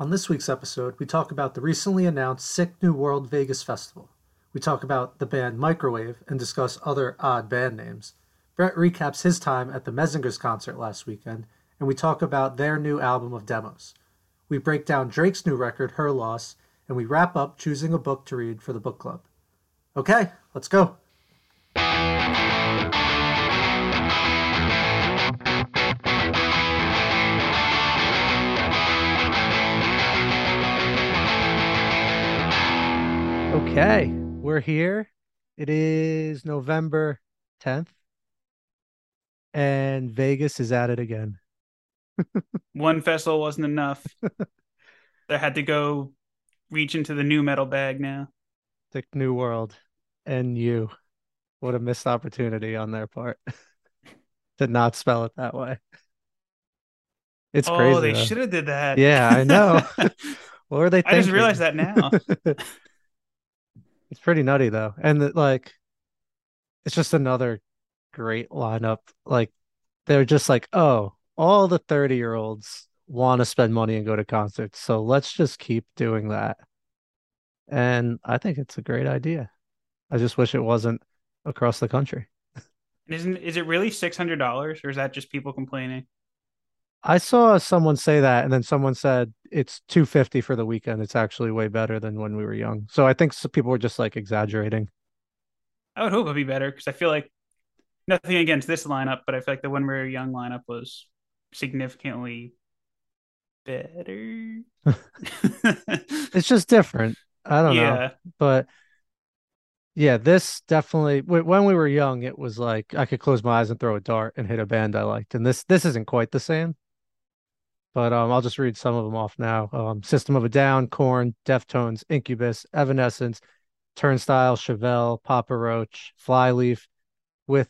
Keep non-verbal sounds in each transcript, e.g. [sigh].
On this week's episode, we talk about the recently announced Sick New World Vegas Festival. We talk about the band Microwave and discuss other odd band names. Brett recaps his time at the Menzingers concert last weekend, and we talk about their new album of demos. We break down Drake's new record, Her Loss, and we wrap up choosing a book to read for the book club. Okay, let's go. Okay, we're here. It is November 10th, and Vegas is at it again. [laughs] One festival wasn't enough. [laughs] they had to go reach into the nu metal bag now. The new world and you. What a missed opportunity on their part [laughs] to not spell it that way. It's oh, crazy. they should have did that. Yeah, I know. what were they I just realized that now. It's pretty nutty though. And the, like it's just another great lineup. Like they're just like, oh, all the 30 year olds want to spend money and go to concerts. So let's just keep doing that. And I think it's a great idea. I just wish it wasn't across the country. Isn't is it really six hundred dollars, or is that just people complaining? I saw someone say that, and then someone said it's 250 for the weekend. It's actually way better than when we were young. So I think some people were just like exaggerating. I would hope it'd be better because I feel like nothing against this lineup, but I feel like the when we were young lineup was significantly better. [laughs] It's just [laughs] different. I don't know. but yeah, this definitely when we were young, it was like I could close my eyes and throw a dart and hit a band I liked. And this this isn't quite the same. But um, I'll just read some of them off now. Um, System of a Down, Korn, Deftones, Incubus, Evanescence, Turnstile, Chevelle, Papa Roach, Flyleaf, with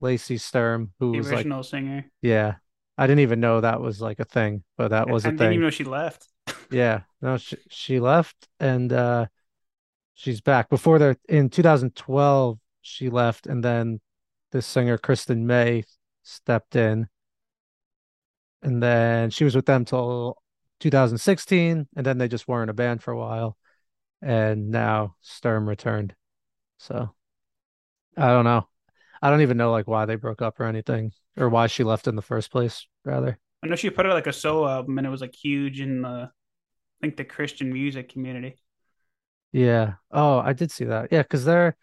Lacey Sturm, who the was like, original singer. yeah, I didn't even know that was like a thing, but that was I a didn't thing. even know she left. [laughs] Yeah, no, she, she left and uh she's back. Before there in 2012, she left and then this singer Kristen May stepped in. And then she was with them till 2016 and then they just weren't a band for a while. And now Sturm returned. So I don't know. I don't even know like why they broke up or anything or why she left in the first place, rather. I know she put out like a solo album, and it was like huge in the, I think the Christian music community. Yeah. Oh, I did see that. Yeah, because they're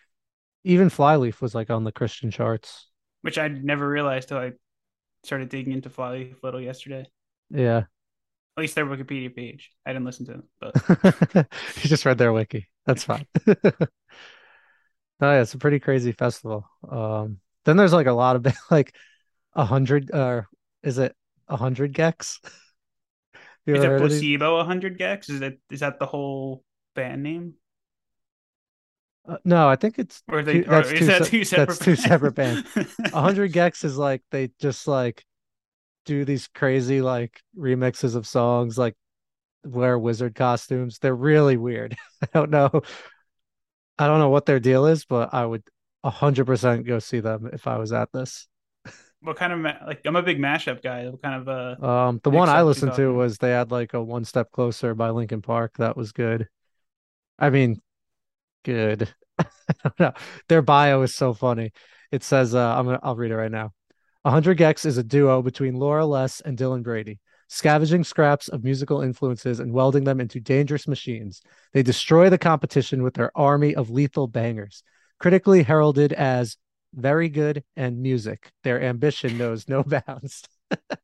even Flyleaf was like on the Christian charts. which I never realized till I started digging into a little yesterday. Yeah. At least their Wikipedia page. I didn't listen to them, but [laughs] You just read their wiki. That's fine. [laughs] Oh yeah, it's a pretty crazy festival. Um, then there's like a lot of [laughs] like a hundred uh is it a hundred gecs? Is it heard of these? Placebo 100 gecs? Is that is that the whole band name? Uh, no, I think it's Or, they, two- or that's two that two separate that's two separate bands. [laughs] A hundred gecs is like they just like do these crazy like remixes of songs, like wear wizard costumes. They're really weird. [laughs] I don't know. I don't know what their deal is, but I would a hundred percent go see them if I was at this. what kind of ma- like I'm a big mashup guy. What kind of uh Um, the one I listened to was they had like a one step closer by Linkin Park. That was good. I mean, good. [laughs] I don't know. Their bio is so funny. It says, uh, I'm gonna I'll read it right now. 100 gecs is a duo between Laura Les and Dylan Brady, scavenging scraps of musical influences and welding them into dangerous machines. They destroy the competition with their army of lethal bangers, critically heralded as very good and music. Their ambition knows no [laughs] bounds. at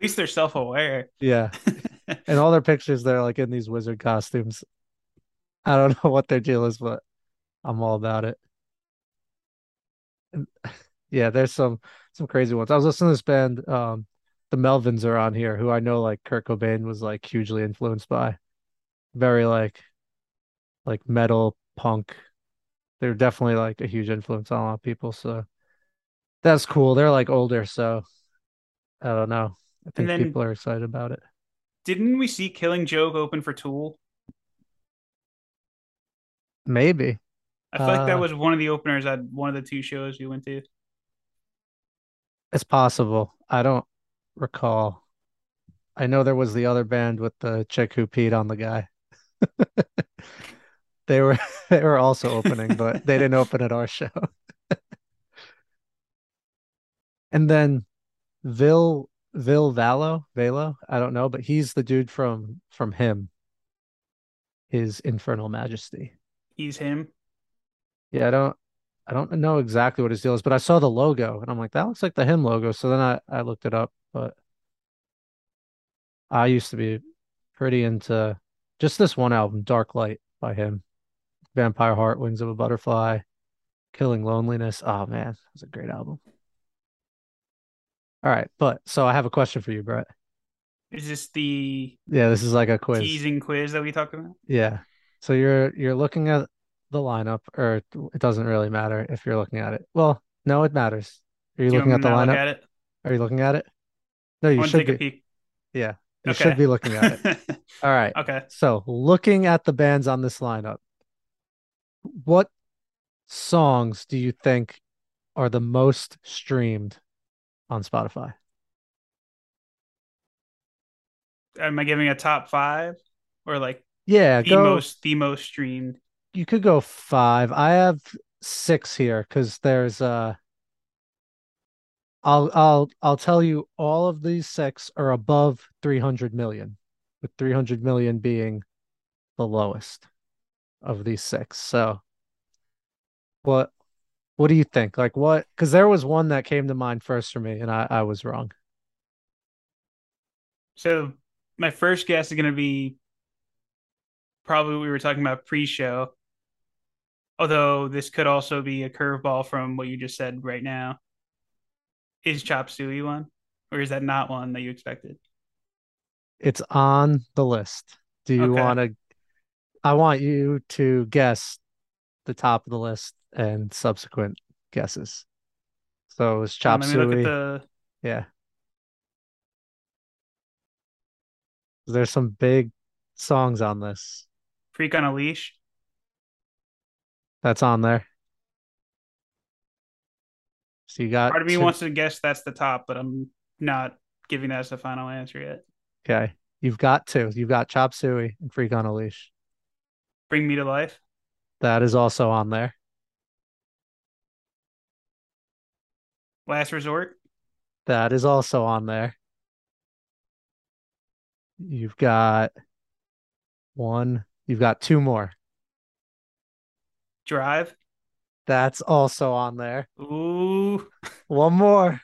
least they're self-aware. Yeah. [laughs] and all their pictures they're like in these wizard costumes. I don't know what their deal is, but I'm all about it. And, yeah, there's some some crazy ones. I was listening to this band, um, the Melvins are on here, who I know like Kurt Cobain was like hugely influenced by. Very like like metal punk. They're definitely like a huge influence on a lot of people. So that's cool. They're like older, so I don't know. I think then- people are excited about it. Didn't we see Killing Joke open for Tool? Maybe. I feel like that Uh, was one of the openers at one of the two shows we went to. It's possible. I don't recall. I know there was the other band with the chick who peed on the guy. [laughs] They were [laughs] they were also opening, but they didn't open at our show. [laughs] And then Ville Ville Valo, Valo, I don't know, but he's the dude from from him. His Infernal Majesty. He's him. Yeah, I don't I don't know exactly what his deal is, but I saw the logo and I'm like, that looks like the him logo. So then I, I looked it up, but I used to be pretty into just this one album, Dark Light by him. Vampire Heart, Wings of a Butterfly, Killing Loneliness. Oh man, it was a great album. All right, but so I have a question for you, Brett. Is this the Yeah, this is like a quiz. teasing quiz that we talked about? Yeah. So you're you're looking at the lineup, or it doesn't really matter if you're looking at it. Well, no, it matters. Are you looking at the to look lineup? at it? Are you looking at it? No, you should take be. a peek. Yeah, you Okay. should be looking at it. [laughs] All right. okay. So, looking at the bands on this lineup, what songs do you think are the most streamed on Spotify? Am I giving a top five or like Yeah, the go. most the most streamed? You could go five. I have six here because there's uh I'll I'll I'll tell you all of these six are above 300 million, with 300 million being the lowest of these six. So what what do you think? Like what? Because there was one that came to mind first for me, and I I was wrong. So my first guess is going to be probably we were talking about pre-show. Although this could also be a curveball from what you just said right now. Is Chop Suey one, or is that not one that you expected? It's on the list. Do you Okay. want to? I want you to guess the top of the list and subsequent guesses. So it's Chop let me look at Suey. the Yeah. There's some big songs on this. Freak on a Leash. That's on there. So you got Part of me two- wants to guess that's the top, but I'm not giving that as the final answer yet. okay. You've got two. You've got Chop Suey and Freak on a Leash. Bring Me to Life. That is also on there. Last Resort. That is also on there. You've got one. You've got two more. Drive. That's also on there. Ooh. [laughs] One more.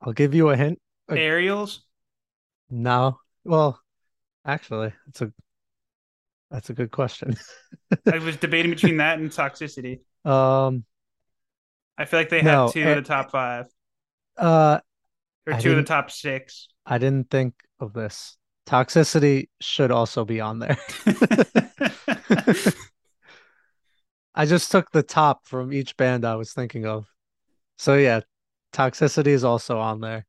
I'll give you a hint. Aerials. No. Well, actually, that's a that's a good question. I was debating between that and Toxicity. [laughs] Um, I feel like they No, have two of the top five uh, or I two of the top six. I didn't think of this. Toxicity should also be on there. [laughs] [laughs] I just took the top from each band I was thinking of. So yeah, Toxicity is also on there.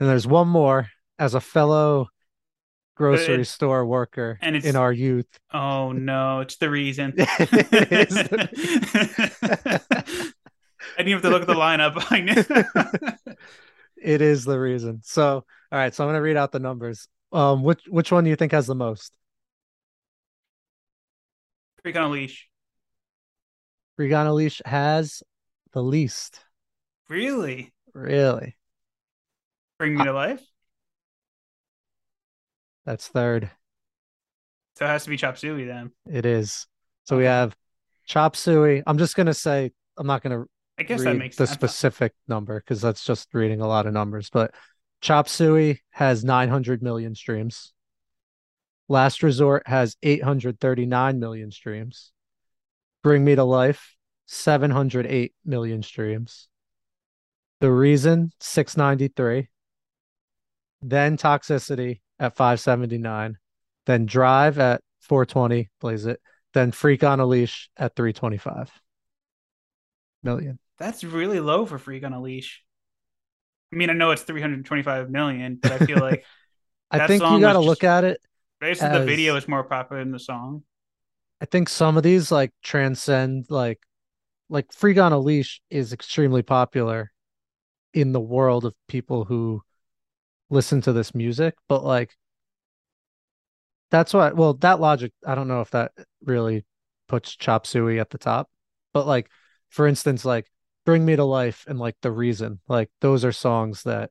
And there's one more as a fellow grocery it- store worker and it's- in our youth. oh no, it's the reason. It is [laughs] I didn't have to look at the lineup. I knew. It is the reason. So, all right, so I'm gonna read out the numbers. Um, which which one do you think has the most? Freak on a leash. Regana Leash has the least. Really? Really? Bring me to life? That's third. So it has to be Chop Suey then. It is. So we have Chop Suey. I'm just gonna say I'm not gonna I guess that makes the sense. specific number because that's just reading a lot of numbers. But Chop Suey has 900 million streams. Last Resort has 839 million streams. Bring Me to Life, 708 million streams. The Reason, 693. Then Toxicity at 579. Then Drive at 420, plays it. Then Freak on a Leash at 325 million. That's really low for Freak on a Leash. I mean, I know it's 325 million, but I feel [laughs] like I think you got to look at it. basically the video is more popular than the song. I think some of these like transcend like like Freak on a Leash is extremely popular in the world of people who listen to this music, but like that's why well that logic I don't know if that really puts Chop Suey at the top, but like for instance like Bring Me to Life and like The Reason, like those are songs that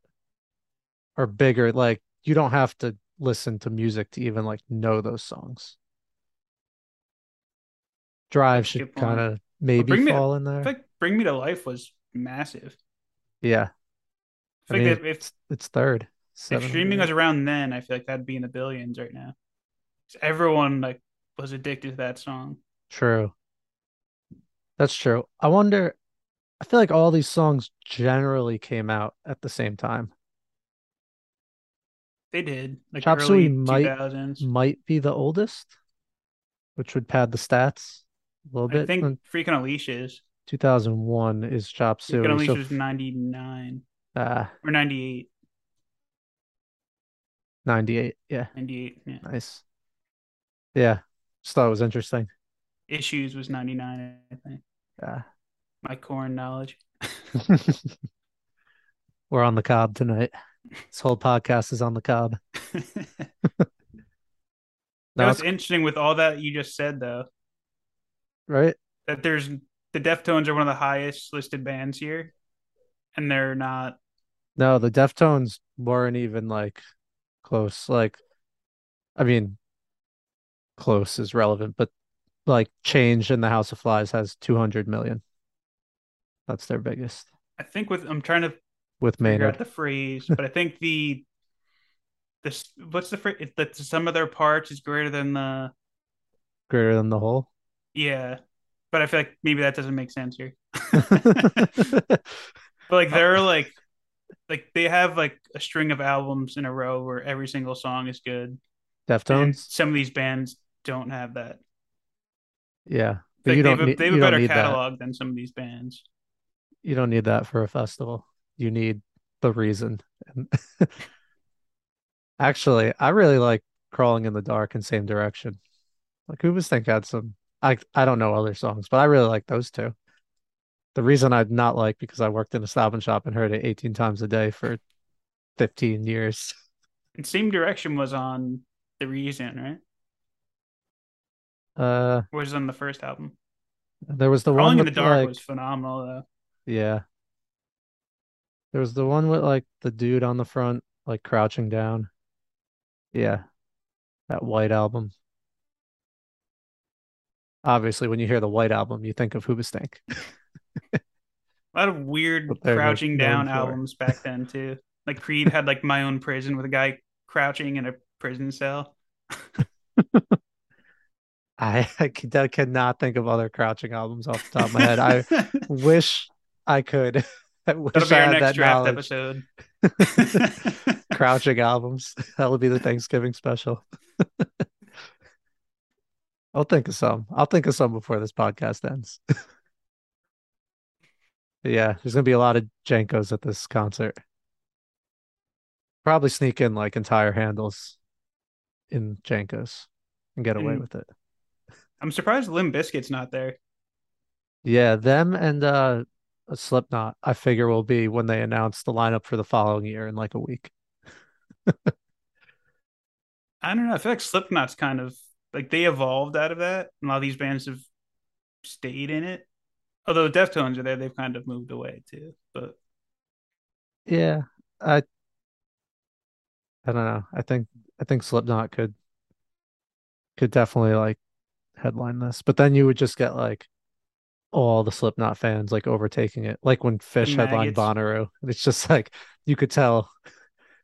are bigger like you don't have to listen to music to even like know those songs. Drive should kind of maybe Bring Me, fall in I there. think Bring Me to Life was massive. Yeah. I I mean if, it's it's third. if streaming was around then, I feel like that'd be in the billions right now Everyone like was addicted to that song. True. That's true. I wonder I feel like all these songs generally came out at the same time. They did like Chop Suey might might be the oldest, which would pad the stats a little I bit. I think And Freaking Unleash is 2001 is Chop Freaking Suey. Unleash So was ninety nine uh or 98. 98. Yeah. 98. Yeah. Nice. Yeah. Just thought it was interesting. Issues was 99, I think. Yeah. My corn knowledge. [laughs] We're on the cob tonight. This whole podcast is on the cob. [laughs] That was it's interesting with all that you just said, though. right. That there's the Deftones are one of the highest listed bands here, and they're not. No, the Deftones weren't even like close. Like, I mean, close is relevant, but like Change in the House of Flies has 200 million. That's their biggest I think with I'm trying to with figure out Maynard. the phrase, but I think the this what's the phrase? That the sum of their parts is greater than the Greater than the whole. yeah. But I feel like maybe that doesn't make sense here. [laughs] but like they're like like they have like a string of albums in a row where every single song is good, Deftones. some of these bands don't have that. Yeah. But Like you they have don't a, need they have a better need that. catalog than some of these bands. You don't need that for a festival. You need the reason. [laughs] Actually, I really like Crawling in the Dark and Same Direction. Like Hoobastank had some I I don't know other songs, but I really like those two. The reason I'd not like because I worked in a stop and shop and heard it 18 times a day for 15 years. And Same Direction was on The Reason, right? Uh was on the first album? there was the one Crawling in the Dark like was phenomenal though. Yeah. There was the one with like the dude on the front like crouching down. Yeah, that White album. Obviously, when you hear the White album, you think of Hoobastank. [laughs] A lot of weird they're, crouching known down for. albums back then too. Like Creed had like My Own Prison with a guy crouching in a prison cell. [laughs] I, I c- I cannot think of other crouching albums off the top of my head. I [laughs] wish I could. [laughs] I wish That'll be I our had next draft knowledge. episode. [laughs] [laughs] Crouching albums. That would be the Thanksgiving special. I'll think of some. I'll think of some before this podcast ends. Yeah, there's gonna be a lot of JNCOs at this concert. Probably sneak in like entire handles in JNCOs and get away And with it. I'm surprised Limp Bizkit's not there. Yeah, them and uh Slipknot, I figure will be when they announce the lineup for the following year in like a week. I don't know. I feel like Slipknot's kind of like they evolved out of that, and a lot of these bands have stayed in it. Although Deftones are there, they've kind of moved away too. But Yeah, I I don't know. I think I think Slipknot could could definitely like headline this, but then you would just get like all the Slipknot fans like overtaking it, like when Phish headlined maggots, Bonnaroo. It's just like you could tell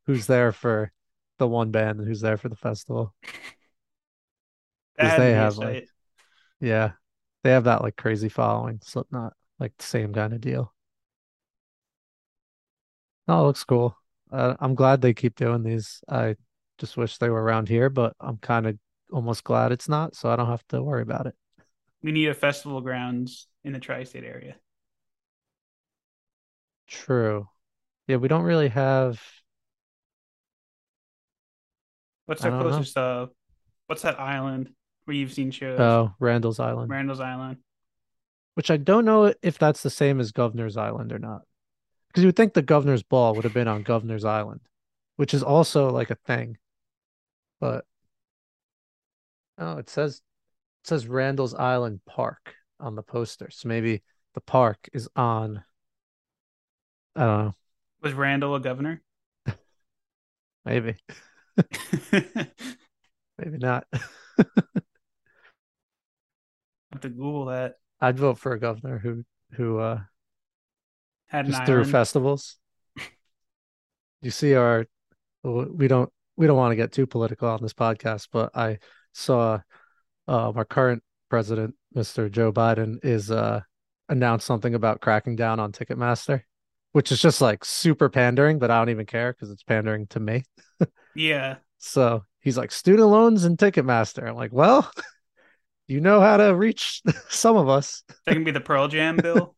who's there for the one band and who's there for the festival [laughs] because they have like yeah, they have that like crazy following. Slipknot, like the same kind of deal. No, it looks cool. Uh, I'm glad they keep doing these. I just wish they were around here, but I'm kind of almost glad it's not, so I don't have to worry about it. We need a festival grounds in the tri-state area. True. Yeah, we don't really have. What's know. closest? Uh, what's that island where you've seen shows? Oh, Randall's Island. Randall's Island. which I don't know if that's the same as Governor's Island or not. Because you would think the Governor's Ball would have been on Governor's Island, which is also like a thing. But oh, it says it says Randall's Island Park on the poster. So maybe the park is on I don't know. Was Randall a governor? [laughs] Maybe. [laughs] maybe not. [laughs] have to Google that. I'd vote for a governor who who uh Had just through festivals. You see our we don't we don't want to get too political on this podcast, but I saw um, our current president, Mr. Joe Biden, is uh announced something about cracking down on Ticketmaster, which is just like super pandering, but I don't even care because it's pandering to me. Yeah. [laughs] So he's like student loans and Ticketmaster. I'm like, well, [laughs] you know how to reach [laughs] some of us. That can be the Pearl Jam bill.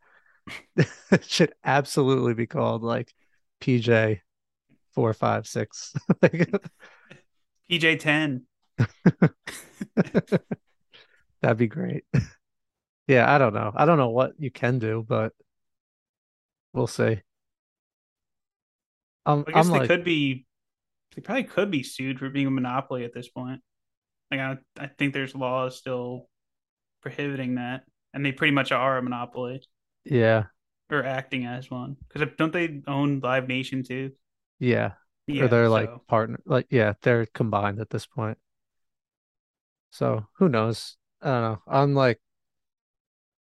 it should absolutely be called like PJ four, five, six. PJ ten. That'd be great. [laughs] Yeah, I don't know. I don't know what you can do, but we'll see. Um, I guess I'm they like, could be. They probably could be sued for being a monopoly at this point. Like I, I think there's laws still prohibiting that, and they pretty much are a monopoly yeah, or acting as one. Because don't they own Live Nation too? yeah. Yeah, or they're like so partner, like yeah, they're combined at this point. So who knows? I don't know. I'm like,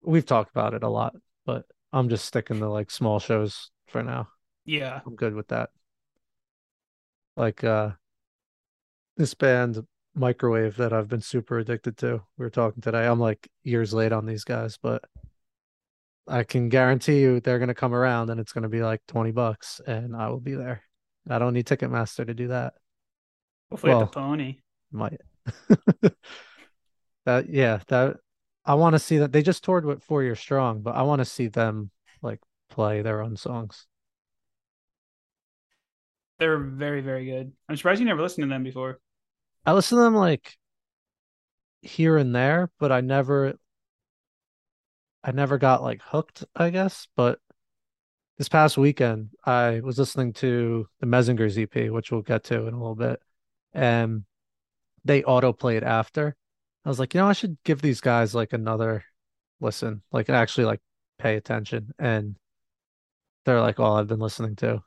we've talked about it a lot, but I'm just sticking to like small shows for now. yeah, I'm good with that. Like uh this band Microwave that I've been super addicted to. We were talking today. I'm like years late on these guys, but I can guarantee you they're gonna come around and it's gonna be like 20 bucks and I will be there. I don't need Ticketmaster to do that. hopefully at the Pony. might. [laughs] That yeah, that I want to see that they just toured with Four Year Strong, but I want to see them like play their own songs. They're very very good. I'm surprised you never listened to them before. I listen to them like here and there, but I never I never got like hooked, I guess. But this past weekend, I was listening to the Menzingers EP, which we'll get to in a little bit, and they auto played after. I was like, you know, I should give these guys like another listen, like actually like pay attention. And they're like all I've been listening to.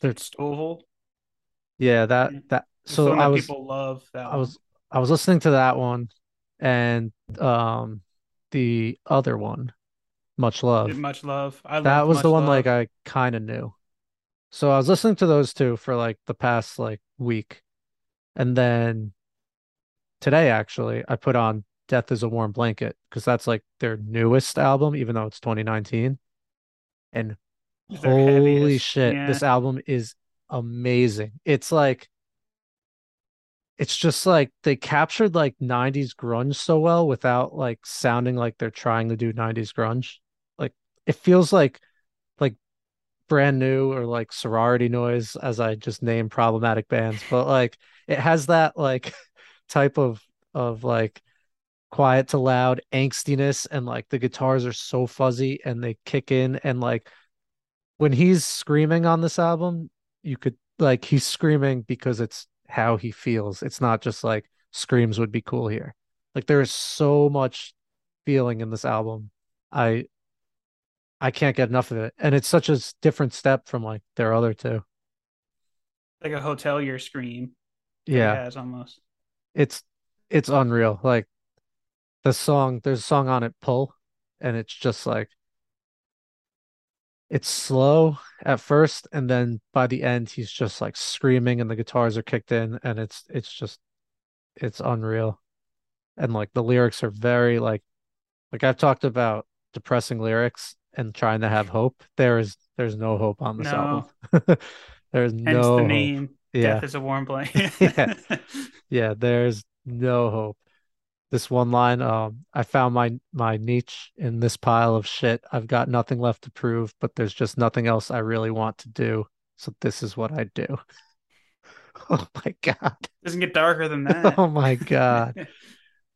They're Stovall, yeah, that that the so I was people love. That I one. was I was listening to that one and um the other one, Much Love. Much love. I That was the one like. I kind of knew. So I was listening to those two for like the past like week. And then today actually I put on Death is a Warm Blanket because that's like their newest album, even though it's 2019. And They're holy heaviest. shit, Yeah. this album is amazing. It's like it's just like they captured like 90s grunge so well without like sounding like they're trying to do 90s grunge. Like it feels like like brand new or like sorority noise as I just name problematic bands, but like it has that like [laughs] type of of like quiet to loud angstiness and like the guitars are so fuzzy and they kick in and like when he's screaming on this album, you could like he's screaming because it's how he feels. It's not just like screams would be cool here. Like there is so much feeling in this album. I I can't get enough of it. And it's such a different step from like their other two. Like a hotel hotelier scream Yeah, has almost. It's it's unreal. Like the song, there's a song on it, Pull, and it's just like it's slow at first, and then by the end he's just like screaming and the guitars are kicked in and it's it's just it's unreal. And like the lyrics are very like like I've talked about depressing lyrics and trying to have hope. There is there's no hope on this album. [laughs] No. There's Hence the no hope. Yeah. Death is a warm blanket. [laughs] Yeah. [laughs] Yeah, there's no hope. This one line, um, I found my my niche in this pile of shit. I've got nothing left to prove, but there's just nothing else I really want to do. So this is what I do. [laughs] Oh my God. It Doesn't get darker than that. Oh my God.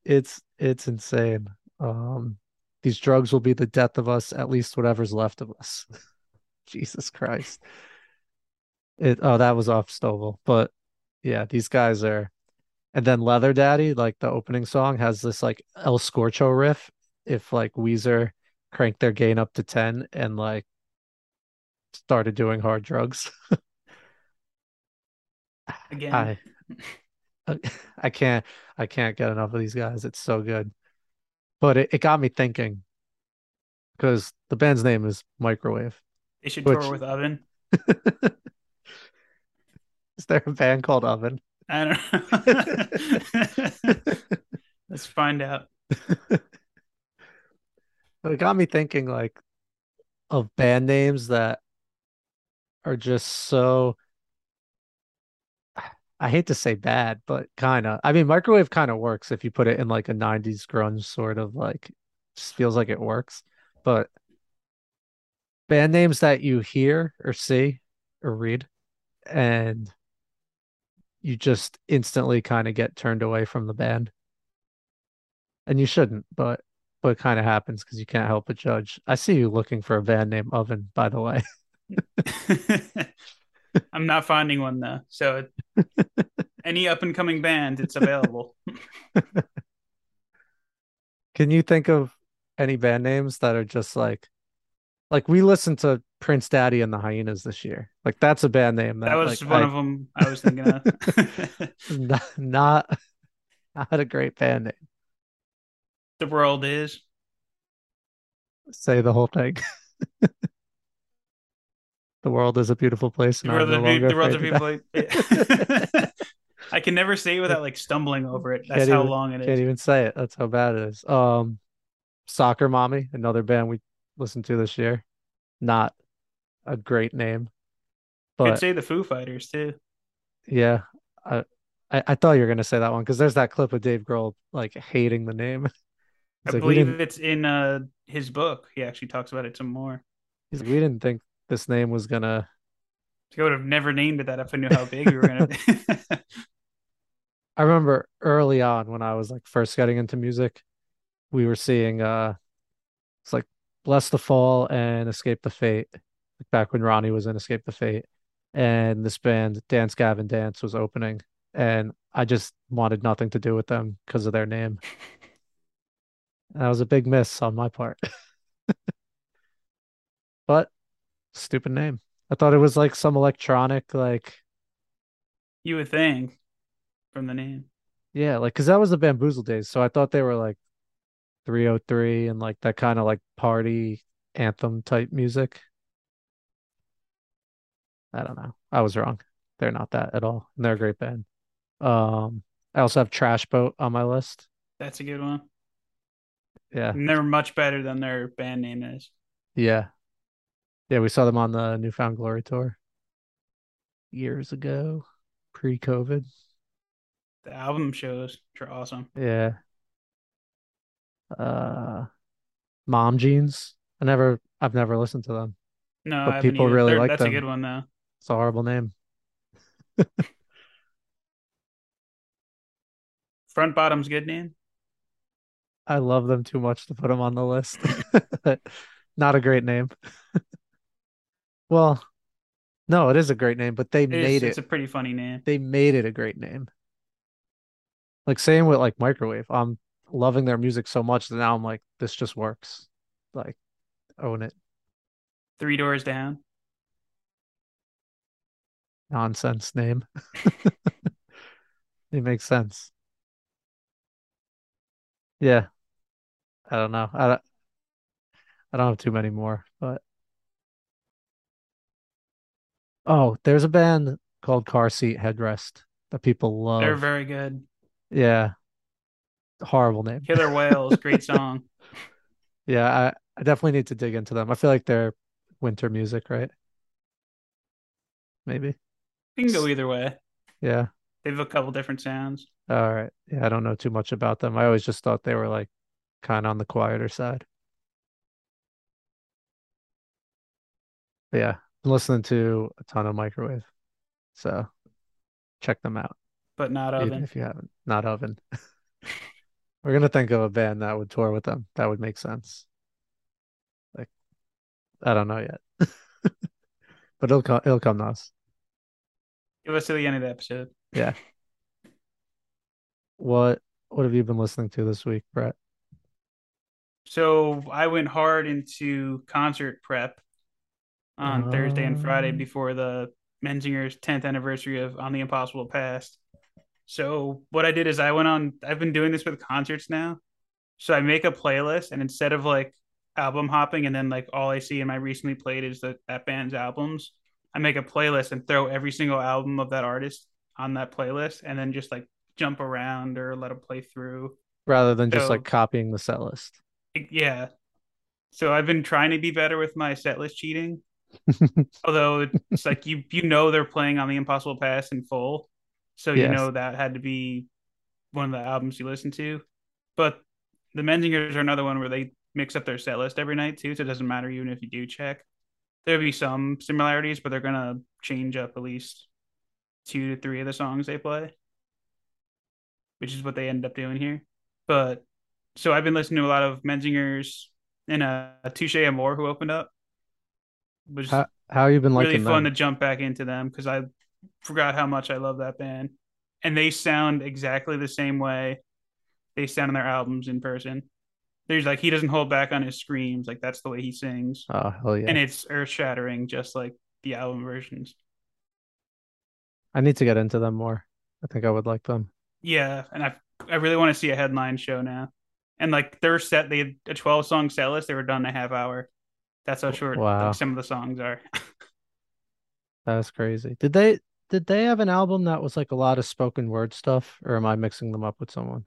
It's it's insane. Um These drugs will be the death of us, at least whatever's left of us. Jesus Christ. It oh, that was off Stovall. But yeah, these guys are and then Leather Daddy, like the opening song, has this like El Scorcho riff. If like Weezer cranked their gain up to 10 and like started doing hard drugs. [laughs] Again. I uh, [laughs] I can't I can't get enough of these guys. It's so good. But it, it got me thinking because the band's name is Microwave. They should which- tour with Oven. [laughs] Is there a band called Oven? I don't know. [laughs] Let's find out. But [laughs] it got me thinking like of band names that are just so I hate to say bad, but kind of. I mean, microwave kind of works if you put it in like a 90s grunge sort of like just feels like it works. But band names that you hear or see or read and you just instantly kind of get turned away from the band. And you shouldn't, but but it kind of happens because you can't help but judge. I see you looking for a band name Oven, by the way. [laughs] [laughs] I'm not finding one though. So any up and coming band, it's available. [laughs] Can you think of any band names that are just like like we listened to Prince Daddy and the Hyenas this year. Like that's a band name that, That was like, one I- of them I was thinking of. [laughs] [laughs] not, not not a great band name. the world is. Say the whole thing. [laughs] the world is a beautiful place, The world, no longer the world of afraid people. to die. I can never say it without like stumbling over it. That's Can't how even- long it Can't is. even say it. That's how bad it is. Um, Soccer Mommy, another band we listened to this year. Not a great name, Could but say the Foo Fighters too. yeah, I, I I thought you were gonna say that one because there's that clip of Dave Grohl like hating the name. [laughs] I like, believe it's in uh his book. He actually talks about it some more. he's like, we didn't think this name was gonna. I would have never named it that if I knew how big we were gonna be. [laughs] I remember early on when I was like first getting into music, we were seeing uh, it's like Blessthefall and Escape the Fate, like back when Ronnie was in Escape the Fate, and this band Dance Gavin Dance was opening, and I just wanted nothing to do with them because of their name. And [laughs] that was a big miss on my part. [laughs] But stupid name. I thought it was like some electronic, like you would think from the name. yeah, like because that was the Bamboozle days. So I thought they were like 3OH!3 and like that kind of like party anthem type music. I don't know. I was wrong. They're not that at all. And they're a great band. Um, I also have Trash Boat on my list. That's a good one. Yeah. And they're much better than their band name is. Yeah. Yeah, we saw them on the Newfound Glory tour years ago, pre-COVID. The album shows are awesome. Yeah. Uh, Mom Jeans. I never, I've never listened to them. No, But I people either. really They're- like That's a good one though. It's a horrible name. [laughs] Front bottom's good name. I love them too much to put them on the list. [laughs] Not a great name. [laughs] Well, no, it is a great name, but they It is- made It's it. It's a pretty funny name. They made it a great name. Like same with like Microwave. I'm loving their music so much that now I'm like, this just works. Like, own it. Three doors down. Nonsense name. [laughs] It makes sense. Yeah. I don't know. I don't, I don't have too many more, but oh, there's a band called Car Seat Headrest that people love. They're very good. Yeah. Horrible name. Killer Whales, great [laughs] song. Yeah, I, I definitely need to dig into them. I feel like they're winter music, right? Maybe. You can go either way. Yeah. They have a couple different sounds. All right. Yeah, I don't know too much about them. I always just thought they were like kind of on the quieter side. But yeah, I'm listening to a ton of microwave. So check them out. but not even oven. if you haven't. Not Oven. [laughs] We're gonna think of a band that would tour with them. That would make sense. Like, I don't know yet, [laughs] but it'll come. It'll come to us. Give us to the end of the episode. Yeah. What What have you been listening to this week, Brett? So I went hard into concert prep on Thursday and Friday Um, before the Menzinger's 10th anniversary of On the Impossible Past. So what I did is I went on. I've been doing this with concerts now. So I make a playlist, and instead of like album hopping and then like all I see in my recently played is the, that band's albums, I make a playlist and throw every single album of that artist on that playlist, and then just like jump around or let them play through. rather than just like copying the set list. yeah, so I've been trying to be better with my set list cheating. [laughs] Although it's like you you know they're playing on the Impossible Past in full, so you know that had to be one of the albums you listen to. But the Menzingers are another one where they mix up their set list every night too, so it doesn't matter even if you do check. There'll be some similarities, but they're gonna change up at least two to three of the songs they play, which is what they end up doing here. But so I've been listening to a lot of Menzingers and uh, Touché Amoré who opened up, which How How you been liking them? really fun them? to jump back into them because I forgot how much I love that band. And they sound exactly the same way they sound on their albums in person. There's like he doesn't hold back on his screams, like that's the way he sings. Oh hell yeah! And it's earth shattering, just like the album versions. I need to get into them more. I think I would like them. Yeah, and I I really want to see a headline show now. And like their set, they had a 12 song set list. They were done in a half hour. That's how short Wow, like some of the songs are. [laughs] that's crazy. Did they Did they have an album that was like a lot of spoken word stuff, or am I mixing them up with someone?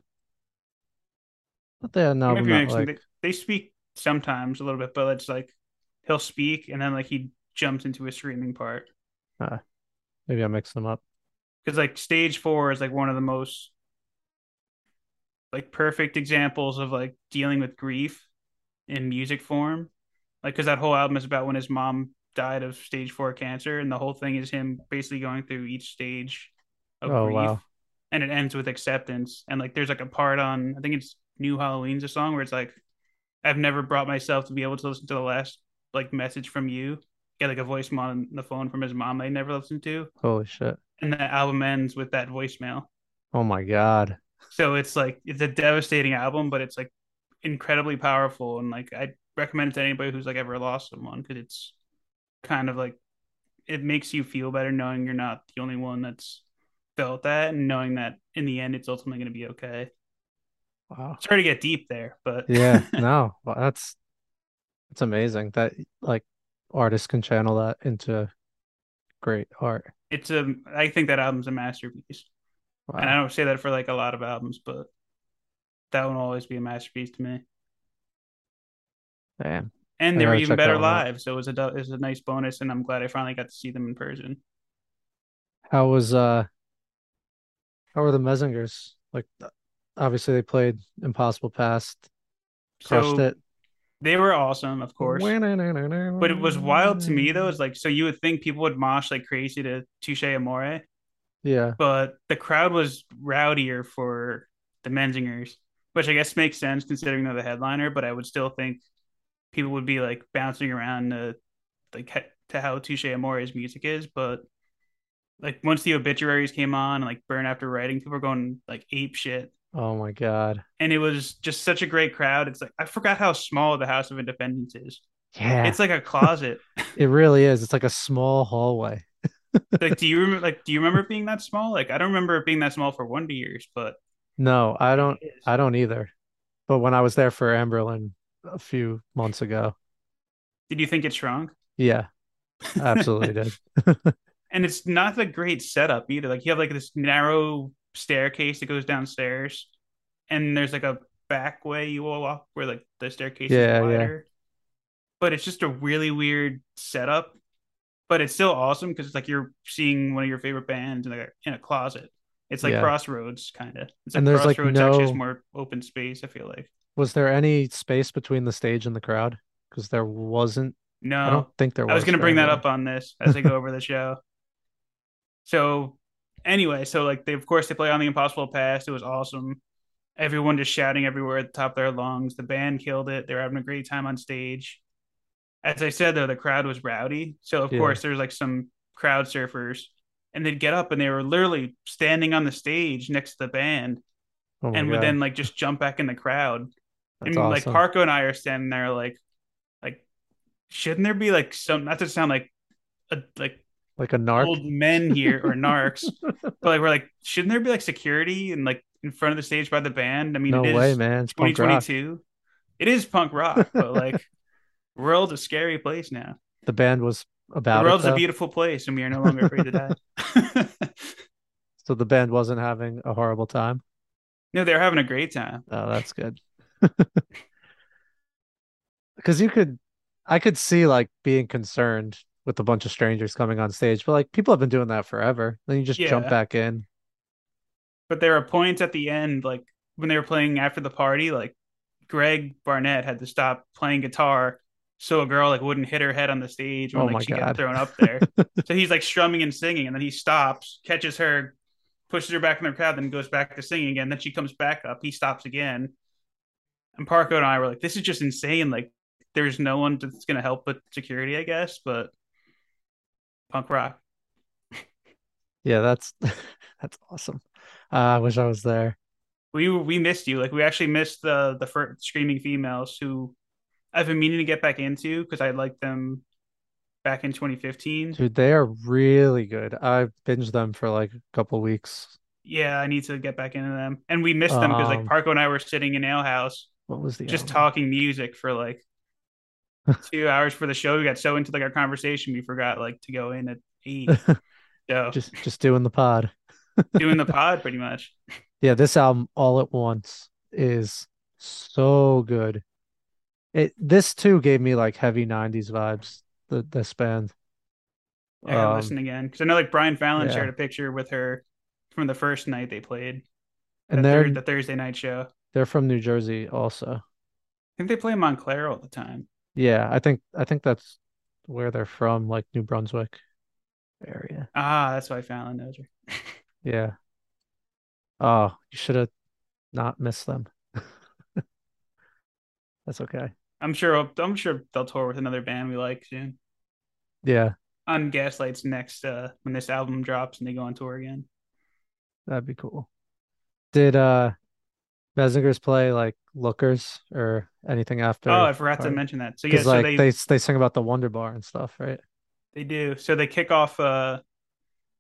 Thought they had an album that like They, they speak sometimes a little bit, but it's like he'll speak and then like he jumps into a screaming part. uh, maybe I mixed them up. Because like stage four is like one of the most like perfect examples of like dealing with grief in music form. Like because that whole album is about when his mom died of stage four cancer, and the whole thing is him basically going through each stage of Oh grief, wow. and it ends with acceptance. And like there's like a part on I think it's New Halloween's a song where it's like I've never brought myself to be able to listen to the last like message from you. Get like a voicemail on the phone from his mom they never listened to, Holy shit. and the album ends with that voicemail. Oh my God. So it's like it's a devastating album, but it's like incredibly powerful, and like I recommend it to anybody who's like ever lost someone because it's kind of like it makes you feel better knowing you're not the only one that's felt that, and knowing that in the end it's ultimately going to be okay. Wow. Sorry to get deep there, but Yeah. [laughs] No. Well, that's that's amazing that like artists can channel that into great art. it's a I think that album's a masterpiece. And I don't say that for like a lot of albums, but that one will always be a masterpiece to me. Damn. And they were even better one out. live, so it was a it was a nice bonus, and I'm glad I finally got to see them in person. How was uh how were the Menzingers? Like obviously they played Impossible Past, crushed So it. they were awesome, of course. But it was wild to me though. It's like so you would think people would mosh like crazy to Touché Amoré, Yeah. but the crowd was rowdier for the Menzingers, which I guess makes sense considering they're the headliner. But I would still think people would be like bouncing around to like to how Touché Amoré's music is. But like once the obituaries came on, and like Burn After Writing, people were going like ape shit. Oh my God. And it was just such a great crowd. It's like I forgot how small the House of Independents is. Yeah. It's like a closet. [laughs] [laughs] It really is. It's like a small hallway. [laughs] like do you remember like do you remember it being that small like i don't remember it being that small for wonder years but No, I don't I don't either. But when I was there for Anberlin a few months ago, did you think it shrunk? Yeah, [laughs] absolutely did. [laughs] and it's not a great setup either. Like you have like this narrow staircase that goes downstairs and there's like a back way you will walk where like the staircase Yeah, is yeah. wider. But it's just a really weird setup. But it's still awesome because it's like you're seeing one of your favorite bands in a, in a closet. It's like Yeah. crossroads kind of it's like And there's, like, crossroads actually no- more open space i feel like Was there any space between the stage and the crowd? Because there wasn't. no I don't think there was. I was going to bring that up on this as I go over the [laughs] show. So, anyway, so like they of course they play on the Impossible Past. It was awesome. Everyone just shouting everywhere at the top of their lungs. The band killed it. They were having a great time on stage. as I said though, the crowd was rowdy. So of Yeah. course there's like some crowd surfers and they'd get up and they were literally standing on the stage next to the band Oh and would God. then like just jump back in the crowd. That's and like awesome. Parko and I are standing there like like shouldn't there be like some not to sound like a like Like a narc. old men here or narcs, [laughs] but like we're like shouldn't there be like security and like in front of the stage by the band? I mean No it is way, man. It's punk rock. 2022. It is punk rock, but [laughs] like world's a scary place now. The band was about the it, world's a beautiful place and we are no longer afraid to die. [laughs] So the band wasn't having a horrible time. no, they're having a great time. Oh, that's good. [laughs] Because you could, I could see like being concerned with a bunch of strangers coming on stage, but like people have been doing that forever. Then you just jump back in. But there are points at the end, like when they were playing after the party, like Greg Barnett had to stop playing guitar so a girl like wouldn't hit her head on the stage when Oh like she got thrown up there. [laughs] so he's like strumming and singing, and then he stops, catches her, pushes her back in the crowd, then goes back to singing again. Then she comes back up. He stops again. And Parko and I were like, this is just insane. Like, there's no one that's gonna help with security, I guess, but punk rock. Yeah, that's [laughs] that's awesome. Uh, I wish I was there. we we missed you. Like we actually missed the the first screaming females who I've been meaning to get back into because I liked them back in 2015. Dude, they are really good. I binged them for like a couple weeks. Yeah, I need to get back into them. And we missed them because like Um, Parko and I were sitting in Ale House What was the just album? talking music for like [laughs] two hours for the show. We got so into like our conversation we forgot like to go in at eight. [laughs] So Just just doing the pod. [laughs] doing the pod pretty much. Yeah, this album all at once is so good. It this too gave me like heavy 90s vibes, the this band. I gotta Um, listen again because I know like Brian Fallon yeah. shared a picture with her from the first night they played. and the, they're thir- the Thursday night show. They're from New Jersey also. I think they play Montclair all the time. Yeah, I think I think that's where they're from, like New Brunswick area. Ah, that's why Fallon knows her. Yeah. Oh, you should have not missed them. [laughs] That's okay. I'm sure. I'm sure they'll tour with another band we like soon. Yeah, On Gaslight's next uh when this album drops and they go on tour again. that'd be cool. Did uh Menzingers play like Lookers or anything after? Oh, I forgot to mention that. So yeah, so like they they they sing about the Wonder Bar and stuff, right? They do. So they kick off uh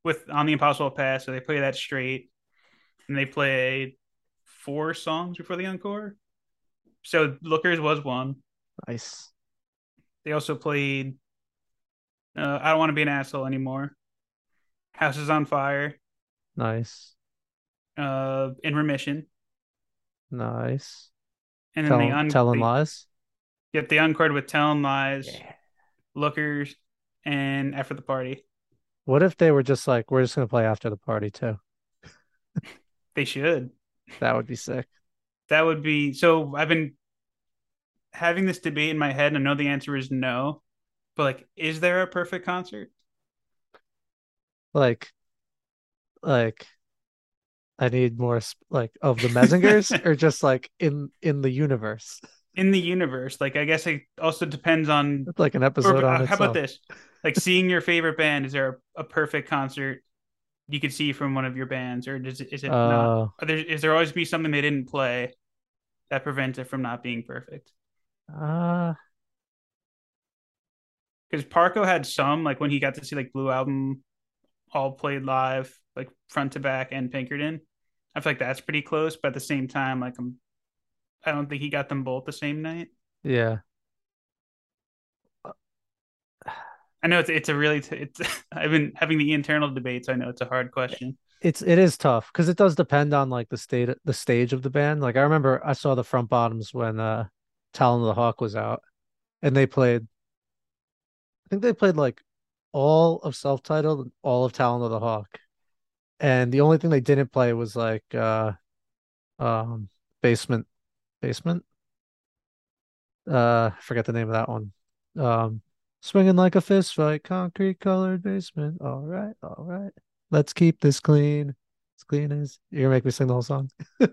with on the Impossible Past. So they play that straight, and they play four songs before the encore. So Lookers was one. Nice. They also played uh, I don't want to be an asshole anymore. House is on fire. Nice. Uh, in remission, Nice. and then Telling, they un- telling lies. Yep, the uncored with telling lies, Yeah. lookers, and after the party. What if they were just like, we're just gonna play after the party too? [laughs] They should. That would be sick. That would be so. I've been having this debate in my head, and I know the answer is no. But like, is there a perfect concert? Like, like, I need more sp- like of the Menzingers [laughs] or just like in in the universe, in the universe. Like, I guess it also depends on. like an Or, episode on uh, how about this? Like, seeing your favorite band. Is there a, a perfect concert you could see from one of your bands, or does it, is it not? Uh, Are there, is there always be something they didn't play that prevents it from not being perfect? uh, Because Parko had some, like when he got to see like Blue Album all played live, like front to back and Pinkerton. I feel like that's pretty close, but at the same time, like I'm, I don't think he got them both the same night. yeah. I know it's it's a really t- it's [laughs] I've been having the internal debates. I know it's a hard question. It's it is tough because it does depend on like the state the stage of the band. Like I remember I saw the front bottoms when uh Talon of the Hawk was out and they played I think they played like all of self-titled and all of Talon of the Hawk. And the only thing they didn't play was like uh um basement basement uh I forget the name of that one. Um swinging like a fist fight, concrete colored basement. All right, all right. Let's keep this clean. As clean as you're gonna make me sing the whole song. [laughs]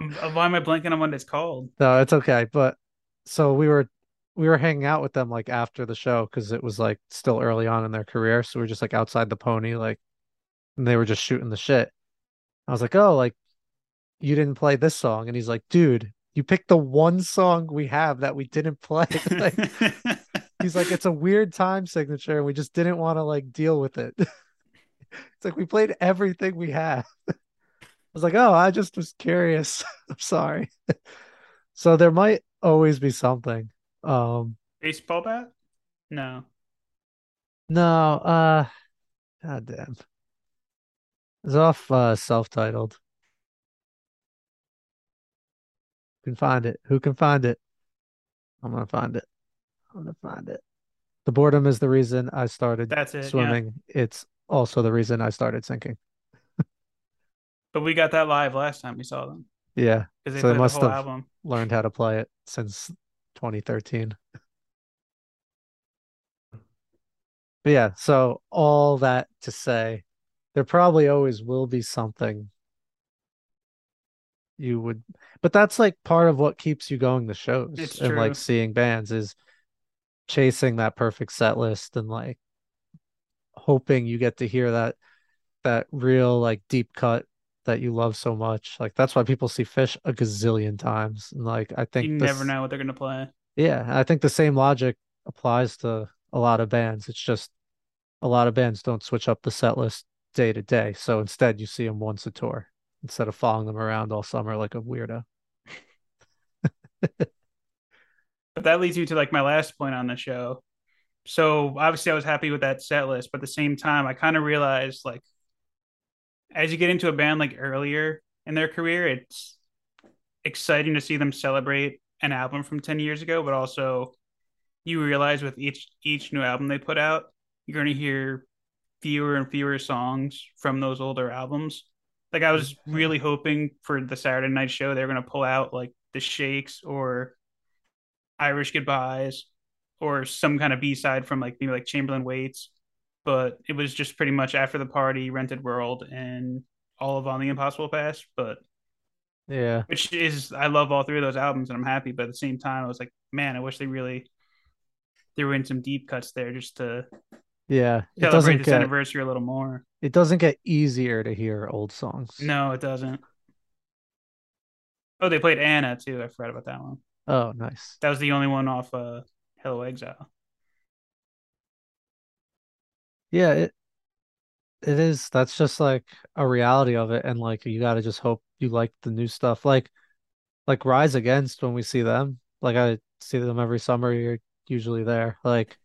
Um, why am I blanking on what it's called? No, it's okay. But so we were we were hanging out with them like after the show because it was like still early on in their career. So we are just like outside the pony, like, and they were just shooting the shit. I was like, oh, like you didn't play this song, and he's like, dude, you picked the one song we have that we didn't [laughs] play. [laughs] like, he's like, it's a weird time signature, and we just didn't want to like deal with it. [laughs] it's like we played everything we have. I was like, oh, I just was curious. I'm sorry. so there might always be something. Um baseball bat? No. No, uh god damn. It's off uh self-titled. Can find it. Who can find it? I'm gonna find it. I'm gonna find it. The boredom is the reason I started That's it, swimming. Yeah. It's also the reason I started sinking. [laughs] but we got that live last time we saw them. Yeah. Because they, so they must the have album. learned how to play it since 2013. [laughs] But yeah, so all that to say, there probably always will be something you would but that's like part of what keeps you going the shows it's and true. like seeing bands is chasing that perfect set list and like hoping you get to hear that that real like deep cut that you love so much. Like that's why people see Phish a gazillion times. And like i think you this, never know what they're gonna play. Yeah i think the same logic applies to a lot of bands. It's just a lot of bands don't switch up the set list day to day so instead you see them once a tour instead of following them around all summer like a weirdo. [laughs] but that leads you to like my last point on the show. So obviously I was happy with that set list, but at the same time I kind of realized like as you get into a band like earlier in their career, it's exciting to see them celebrate an album from 10 years ago, but also you realize with each each new album they put out, you're going to hear fewer and fewer songs from those older albums. Like I was really hoping for the Saturday night show they're gonna pull out like the Shakes or Irish Goodbyes or some kind of B side from like maybe like Chamberlain Waits, but it was just pretty much after the party, Rented World, and all of On the Impossible Past. But yeah, which is I love all three of those albums and I'm happy, but at the same time I was like, man, I wish they really threw in some deep cuts there just to yeah, it celebrate this get, anniversary a little more. It doesn't get easier to hear old songs. No, it doesn't. Oh, they played Anna too. I forgot about that one. Oh, nice. That was the only one off uh Hello Exile. Yeah, it it is. That's just like a reality of it, and like you got to just hope you like the new stuff. Like like Rise Against when we see them. Like I see them every summer. You're usually there. Like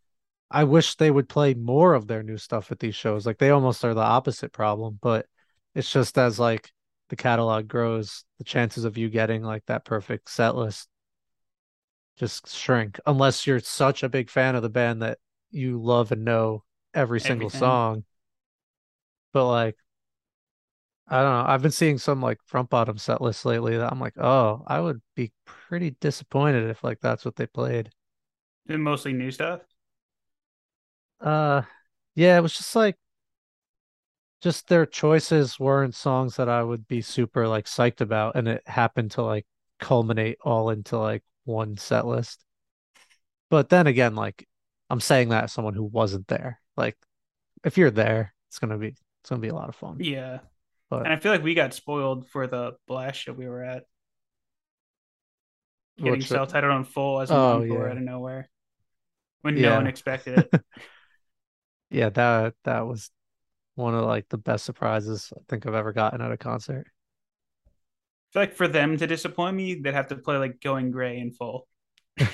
I wish they would play more of their new stuff at these shows. Like they almost are the opposite problem, but it's just as like the catalog grows, the chances of you getting like that perfect set list just shrink unless you're such a big fan of the band that you love and know every single Everything. song. But like I don't know. I've been seeing some like front bottom set lists lately that I'm like, oh, I would be pretty disappointed if like that's what they played. And mostly new stuff. Uh, yeah, it was just like, just their choices weren't songs that I would be super like psyched about, and it happened to like culminate all into like one set list. But then again, like I'm saying that as someone who wasn't there. Like, if you're there, it's gonna be it's gonna be a lot of fun. Yeah, but and I feel like we got spoiled for the blast show we were at. Getting self-titled on full as an oh, yeah. out of nowhere when yeah. no one expected it. [laughs] yeah, that that was one of like the best surprises I think I've ever gotten at a concert. I feel like for them to disappoint me, they'd have to play like Going Gray in full. [laughs] hey,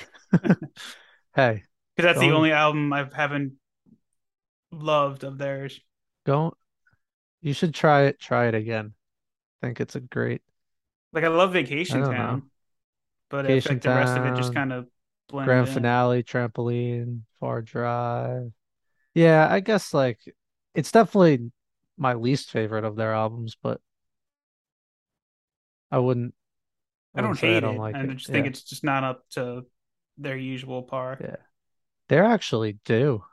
because that's the only album I haven't loved of theirs. Don't you should try it. Try it again. I think it's a great. Like I love Vacation I Town, know. but Vacation I like the rest of it just kind of blends. Grand in. finale, trampoline, far drive. Yeah, I guess like it's definitely my least favorite of their albums, but I wouldn't. I, don't hate I don't it. Like I it. just think yeah. it's just not up to their usual par. Yeah, they're actually due.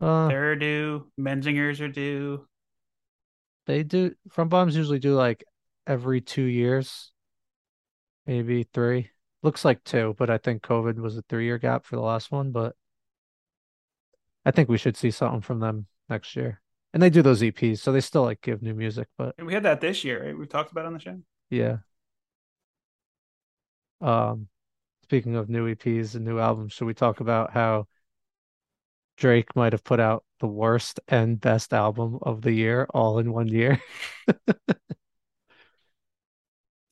Uh, they're due. Menzingers are due. They do. Front Bottoms usually do like every two years, maybe three. Looks like two, but I think COVID was a three year gap for the last one. But I think we should see something from them next year. And they do those EPs, so they still like give new music. But we had that this year, right? We talked about on the show. Yeah. Um, speaking of new EPs and new albums, should we talk about how Drake might have put out the worst and best album of the year all in one year? [laughs]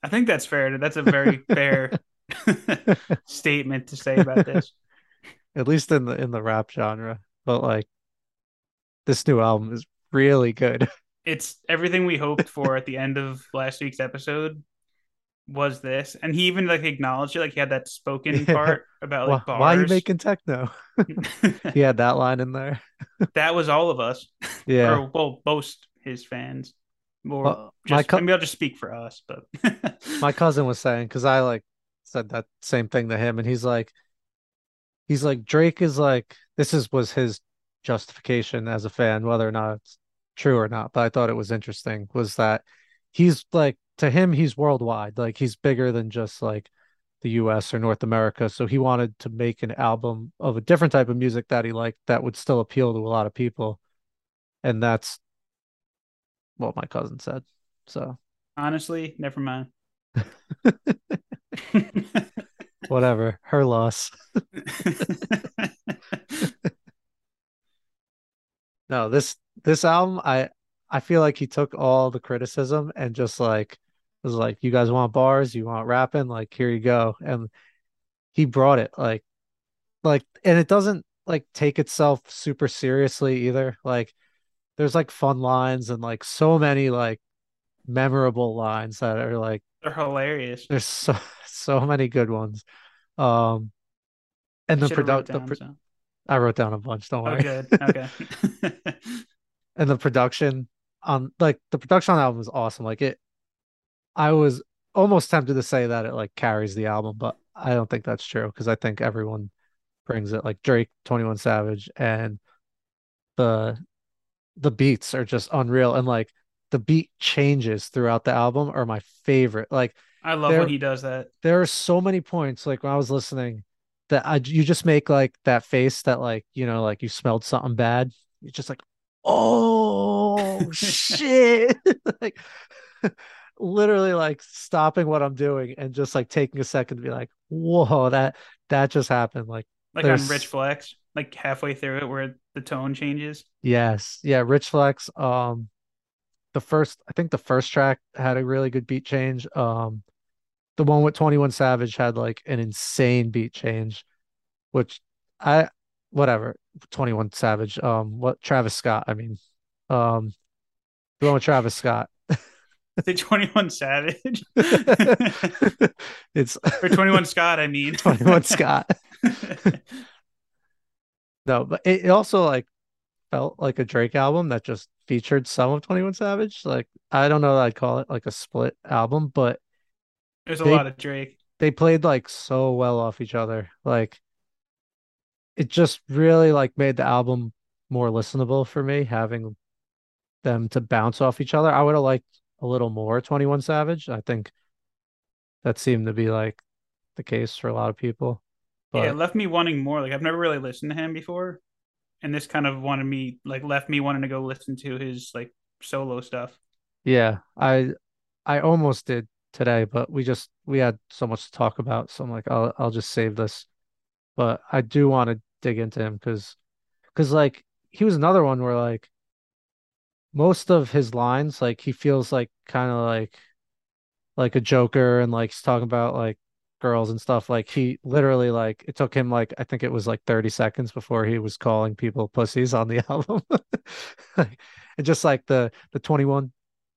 I think that's fair. That's a very fair [laughs] [laughs] statement to say about this. At least in the in the rap genre. But like this new album is really good. [laughs] It's everything we hoped for at the end of last week's episode was this. And he even like acknowledged it, like he had that spoken yeah. [laughs] part about like why, why, are you making techno? [laughs] he had that line in there. that was all of us. Yeah. or well, most his fans. Or well, just, co- maybe I'll just speak for us, but my cousin was saying because I like said that same thing to him, and he's like, he's like Drake is like this is was his justification as a fan, whether or not it's true or not. But I thought it was interesting was that he's like to him he's worldwide, like he's bigger than just like the US or North America. So he wanted to make an album of a different type of music that he liked that would still appeal to a lot of people. And that's what my cousin said. So honestly, never mind. [laughs] [laughs] Whatever, her loss. [laughs] no, this this album, I I feel like he took all the criticism and just like was like, "You guys want bars? You want rapping? Like, here you go." And he brought it, like, like, and it doesn't like take itself super seriously either. Like, there's like fun lines and like so many like memorable lines that are like they're hilarious. There's so [laughs] so many good ones. Um and the production pro- so. I wrote down a bunch, don't oh, worry. good. Okay. [laughs] and the production on like the production on the album is awesome. Like it I was almost tempted to say that it like carries the album, but I don't think that's true because I think everyone brings it like Drake, 21 Savage, and the the beats are just unreal and like the beat changes throughout the album are my favorite. Like I love there, when he does that. There are so many points like when I was listening that I you just make like that face that like you know like you smelled something bad. You're just like oh [laughs] shit [laughs] like literally like stopping what I'm doing and just like taking a second to be like whoa that that just happened like like on Rich Flex like halfway through it where the tone changes. Yes. Yeah, Rich Flex um the first I think the first track had a really good beat change. Um the one with 21 Savage had like an insane beat change which I whatever 21 Savage um what Travis Scott I mean um the one with Travis Scott [laughs] the 21 Savage. [laughs] it's [laughs] or 21 Scott, I mean. 21 Scott. no, but it, it also like felt like a Drake album that just featured some of 21 Savage. Like I don't know that I'd call it like a split album, but there's a they, lot of Drake. They played like so well off each other. Like it just really like made the album more listenable for me having them to bounce off each other. I would have liked a little more 21 Savage. I think that seemed to be like the case for a lot of people. But yeah, it left me wanting more. Like I've never really listened to him before. And this kind of wanted me like left me wanting to go listen to his like solo stuff. Yeah. I I almost did today, but we just we had so much to talk about. So I'm like, I'll I'll just save this. But I do want to dig into him because because like he was another one where like most of his lines, like he feels like kind of like like a joker and like he's talking about like girls and stuff. Like he literally like it took him like I think it was like 30 seconds before he was calling people pussies on the [laughs] album. and just like the the 21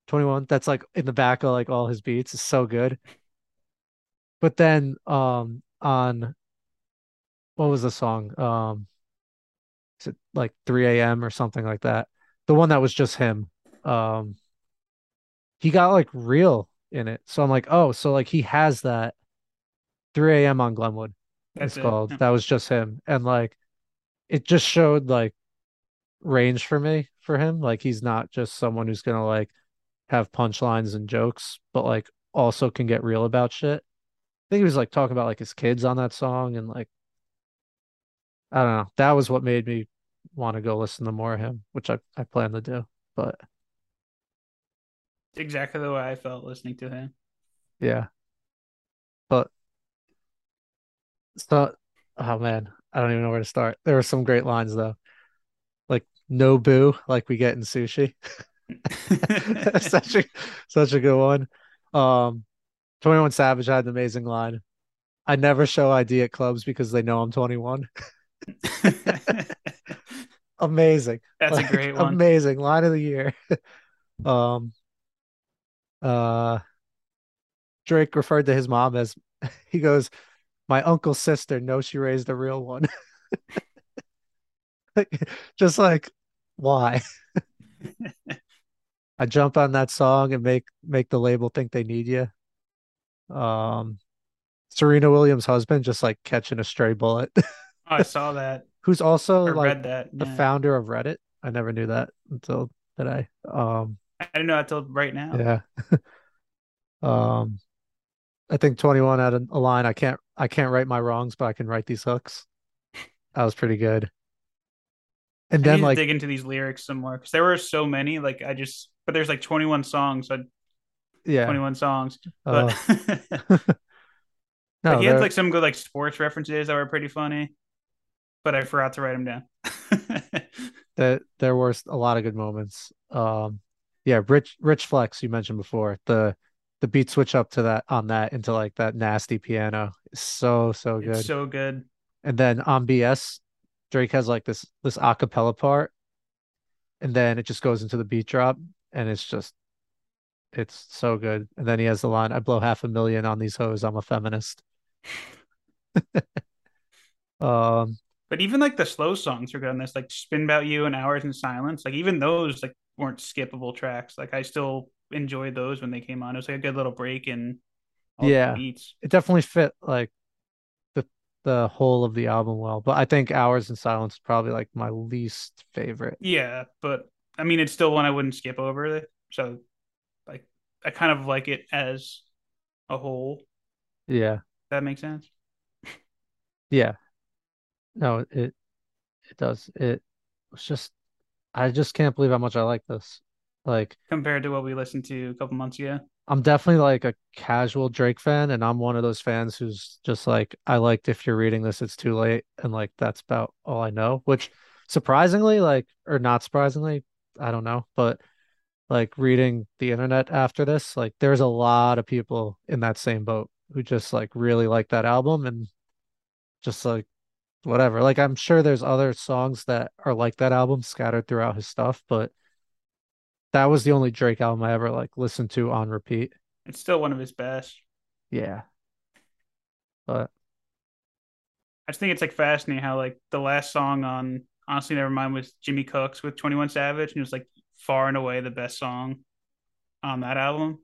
21 that's like in the back of like all his beats is so good. But then um on what was the song? Um is it like 3 a.m. or something like that? the one that was just him. Um, he got like real in it. So I'm like, oh, so like he has that 3 a.m. on Glenwood. That's it's it. called. Yeah. That was just him. And like it just showed like range for me for him. Like he's not just someone who's gonna like have punchlines and jokes, but like also can get real about shit. I think he was like talking about like his kids on that song and like I don't know. That was what made me want to go listen to more of him, which I, I plan to do. But exactly the way I felt listening to him. yeah. But so oh man, I don't even know where to start. There were some great lines though. Like no boo, like we get in sushi. [laughs] such a such a good one. Um 21 Savage had an amazing line. I never show ID at clubs because they know I'm 21. [laughs] amazing. That's like, a great one. Amazing line of the year. [laughs] um uh Drake referred to his mom as he goes, My uncle's sister knows she raised a real one. [laughs] Just like why? [laughs] I jump on that song and make make the label think they need you. Um Serena Williams' husband just like catching a stray bullet. [laughs] oh, I saw that. Who's also like that. the founder of Reddit. I never knew that until today. Um I didn't know that till right now. yeah. um I think 21 had a, a line I can't I can't write my wrongs, but I can write these hooks. That was pretty good. And I then like dig into these lyrics some more because there were so many. Like I just, but there's like 21 songs. So yeah. 21 songs. Uh, But [laughs] [laughs] no, Like, he had like some good like sports references that were pretty funny, but I forgot to write them down. [laughs] that there were a lot of good moments. Um, yeah, Rich Rich Flex you mentioned before the the beat switch up to that on that into like that nasty piano is so so good. it's so good. and then on BS, Drake has like this this acapella part, and then it just goes into the beat drop, and it's just it's so good. And then he has the line, "I blow half a million on these hoes. I'm a feminist." [laughs] um, But even like the slow songs are good on this, like "Spin About You" and "Hours in Silence." Like even those like weren't skippable tracks. Like I still enjoyed those when they came on. It was like a good little break in all Yeah. it definitely fit like the the whole of the album well. But I think "Hours in Silence" is probably like my least favorite. Yeah, but I mean, it's still one I wouldn't skip over. So, like, I kind of like it as a whole. Yeah, That makes sense. yeah. No, it it does. It was just I just can't believe how much I like this. Like Compared to what we listened to a couple months ago. I'm definitely like a casual Drake fan, and I'm one of those fans who's just like, I liked if you're reading this, it's too late, and like that's about all I know. Which surprisingly, like, or not surprisingly, I don't know, but like reading the internet after this, like there's a lot of people in that same boat who just like really like that album and just like whatever. Like I'm sure there's other songs that are like that album scattered throughout his stuff, but that was the only Drake album I ever like listened to on repeat. It's still one of his best. Yeah. But I just think it's like fascinating how like the last song on Honestly Nevermind was Jimmy Cooks with 21 Savage, and it was like far and away the best song on that album.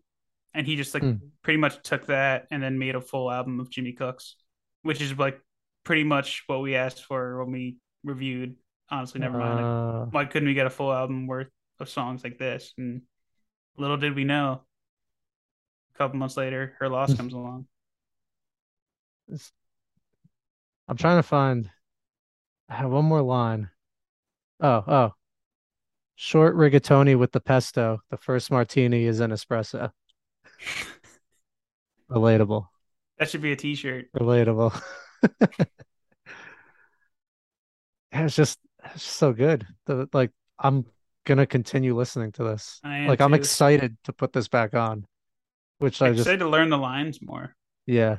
And he just like Hmm. pretty much took that and then made a full album of Jimmy Cooks, which is like pretty much what we asked for when we reviewed Honestly Nevermind. Like, uh, why couldn't we get a full album worth of songs like this? And little did we know, a couple months later, her loss comes along. I'm trying to find I have one more line. Oh, oh. Short rigatoni with the pesto. The first martini is an espresso. [laughs] Relatable. That should be a T-shirt. Relatable. [laughs] it's just it's just so good. The, like I'm gonna continue listening to this. I Like I'm excited to put this back on. Which I I'm just excited to learn the lines more. yeah.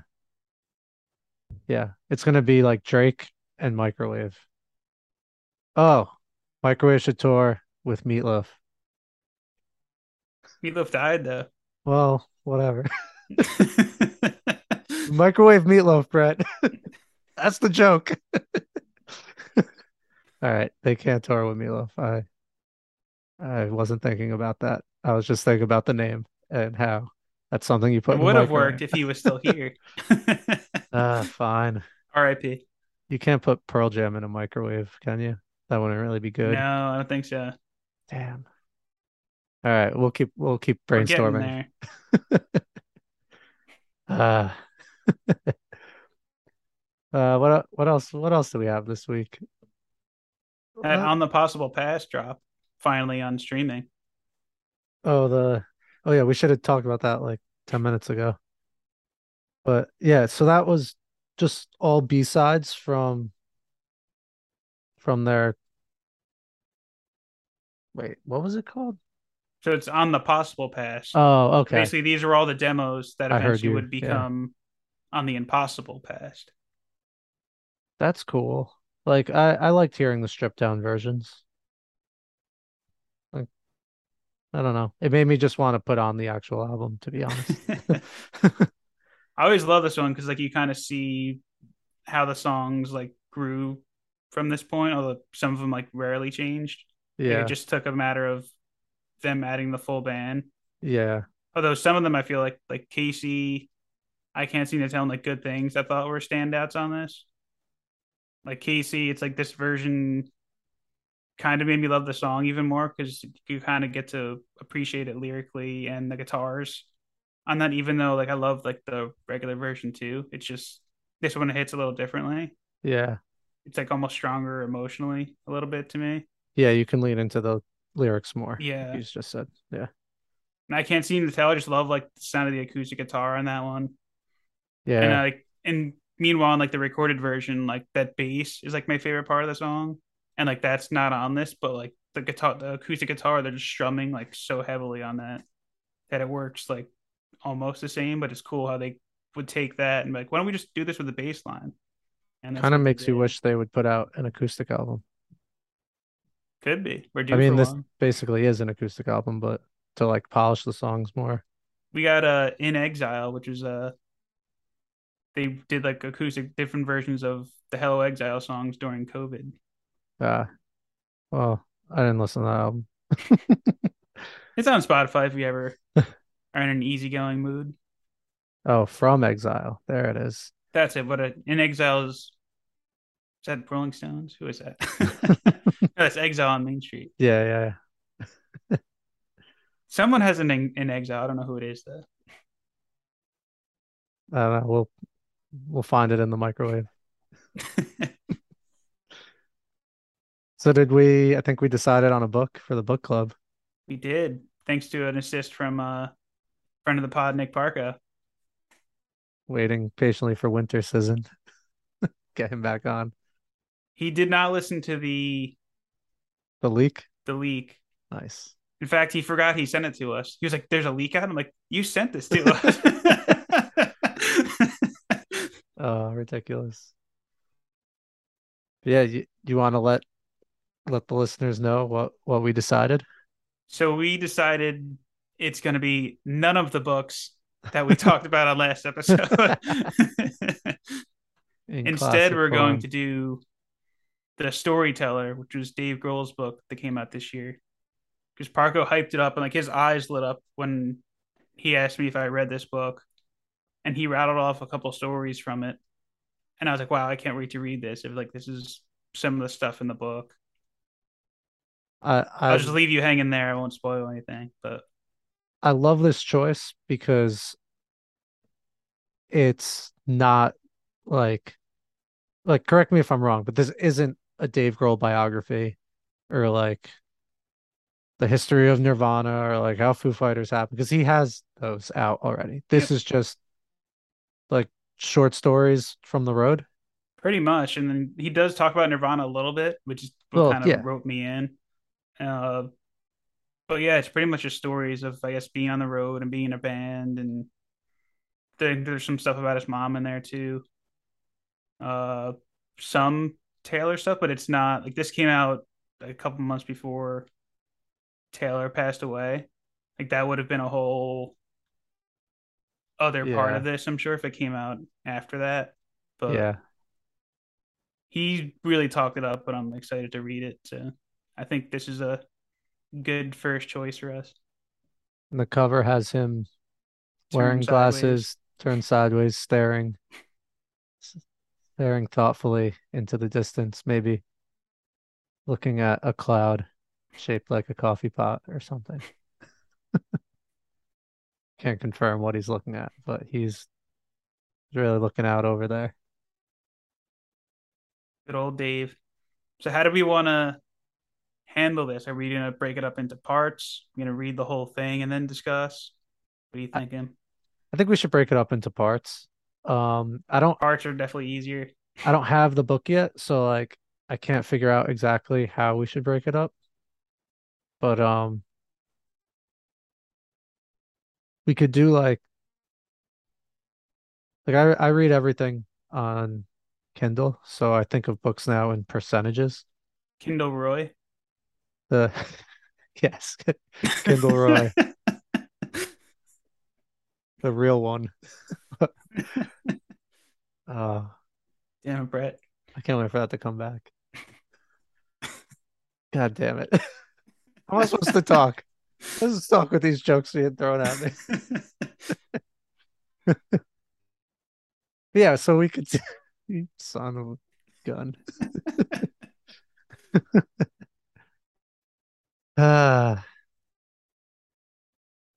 Yeah. It's gonna be like Drake and Microwave. Oh, Microwave should tour with Meatloaf. Meatloaf died though. Well, whatever. [laughs] [laughs] Microwave Meatloaf, Brett. [laughs] That's the joke. All right, they can't tour with Meatloaf. I I wasn't thinking about that. I was just thinking about the name and how that's something you put it would have worked if he was still here. [laughs] Ah, fine. R.I.P. You can't put Pearl Jam in a microwave, can you? That wouldn't really be good. No, I don't think so. Damn. All right, we'll keep we'll keep brainstorming. Uh [laughs] [laughs] Uh, what what else? What else do we have this week? Uh, on the possible past drop, finally on streaming. Oh, the oh yeah, we should have talked about that like 10 minutes ago. But yeah, so that was just all B-sides from from their Wait, what was it called? So it's on the possible past. Oh, okay. Basically, these are all the demos that eventually you, would become on the impossible past. That's cool. Like I I liked hearing the stripped down versions. Like I don't know. It made me just want to put on the actual album, to be honest. [laughs] [laughs] I always love this one because like you kind of see how the songs like grew from this point, although some of them like rarely changed. Like, Yeah. it just took a matter of them adding the full band. Yeah. Although some of them I feel like like Casey, I can't seem to tell them like good things I thought were standouts on this. Like Casey, it's like this version kind of made me love the song even more because you kind of get to appreciate it lyrically and the guitars on that. Even though like I love like the regular version too, it's just this one hits a little differently. Yeah. It's like almost stronger emotionally a little bit to me. Yeah, you can lean into the lyrics more. Yeah. You just said. Yeah. And I can't seem to tell. I just love like the sound of the acoustic guitar on that one. Yeah. And uh, like, and meanwhile, in like the recorded version, like that bass is like my favorite part of the song, and like that's not on this, but like the guitar, the acoustic guitar, they're just strumming like so heavily on that that it works like almost the same. But it's cool how they would take that and be like, why don't we just do this with the bass line? And kind of makes you wish they would put out an acoustic album. could be. We're I mean, this one. basically is an acoustic album, but to like polish the songs more. We got uh in exile, which is uh they did like acoustic different versions of the Hello Exile songs during COVID. Uh, well, I didn't listen to that album. [laughs] It's on Spotify if you ever are in an easygoing mood. Oh, From Exile. There it is. That's it. But uh, in exile is is that Rolling Stones? Who is that? [laughs] no, that's Exile on Main Street. Yeah, yeah, yeah. [laughs] Someone has an in, in exile. I don't know who it is though. I don't know. We'll we'll find it in the microwave. So did we? I think we decided on a book for the book club. we did, thanks to an assist from uh friend of the pod, Nick Parka. Waiting patiently for winter season. [laughs] Get him back on He did not listen to the the leak. the leak. Nice. In fact, he forgot he sent it to us. He was like, "There's a leak out." I'm like, "You sent this to us." [laughs] [laughs] Oh, ridiculous. Yeah, you you want to let let the listeners know what what we decided? So we decided it's going to be none of the books that we talked about on last episode. [laughs] In Instead, we're going to do the Storyteller, which was Dave Grohl's book that came out this year. Because Parko hyped it up and like his eyes lit up when he asked me if I read this book, and he rattled off a couple stories from it, and I was like, "Wow, I can't wait to read this." If like this is some of the stuff in the book, I I'll just leave you hanging there. I won't spoil anything, but I love this choice because it's not like like correct me if I'm wrong, but this isn't a Dave Grohl biography or like the history of Nirvana or like how Foo Fighters happened because he has those out already. This is just like short stories from the road. Pretty much, and then he does talk about Nirvana a little bit, which is what Well, kind of yeah. wrote me in. Uh, but yeah, it's pretty much just stories of I guess being on the road and being in a band, and there, there's some stuff about his mom in there too. Uh, some Taylor stuff, but it's not like this came out a couple months before Taylor passed away. Like that would have been a whole other part of this, I'm sure, if it came out after that. But Yeah. he really talked it up, but I'm excited to read it. So I think this is a good first choice for us. And the cover has him Turn wearing sideways. glasses, turned sideways, staring staring thoughtfully into the distance, maybe looking at a cloud shaped like a coffee pot or something. [laughs] Can't confirm what he's looking at, but he's He's really looking out over there. Good old Dave. So how do we want to handle this? Are we going to break it up into parts? Going to read the whole thing and then discuss? What are you thinking? I think we should break it up into parts. Um, I don't Parts are definitely easier. I don't have the book yet, so like I can't figure out exactly how we should break it up. But um we could do like like I I read everything on Kindle, so I think of books now in percentages. Kindle Roy. The [laughs] yes, [laughs] Kindle Roy, [laughs] the real one. uh Damn it, Brett. I can't wait for that to come back. God damn it. How am I supposed to talk? Let's talk with these jokes being thrown at me. yeah, so we could you son of a gun. Uh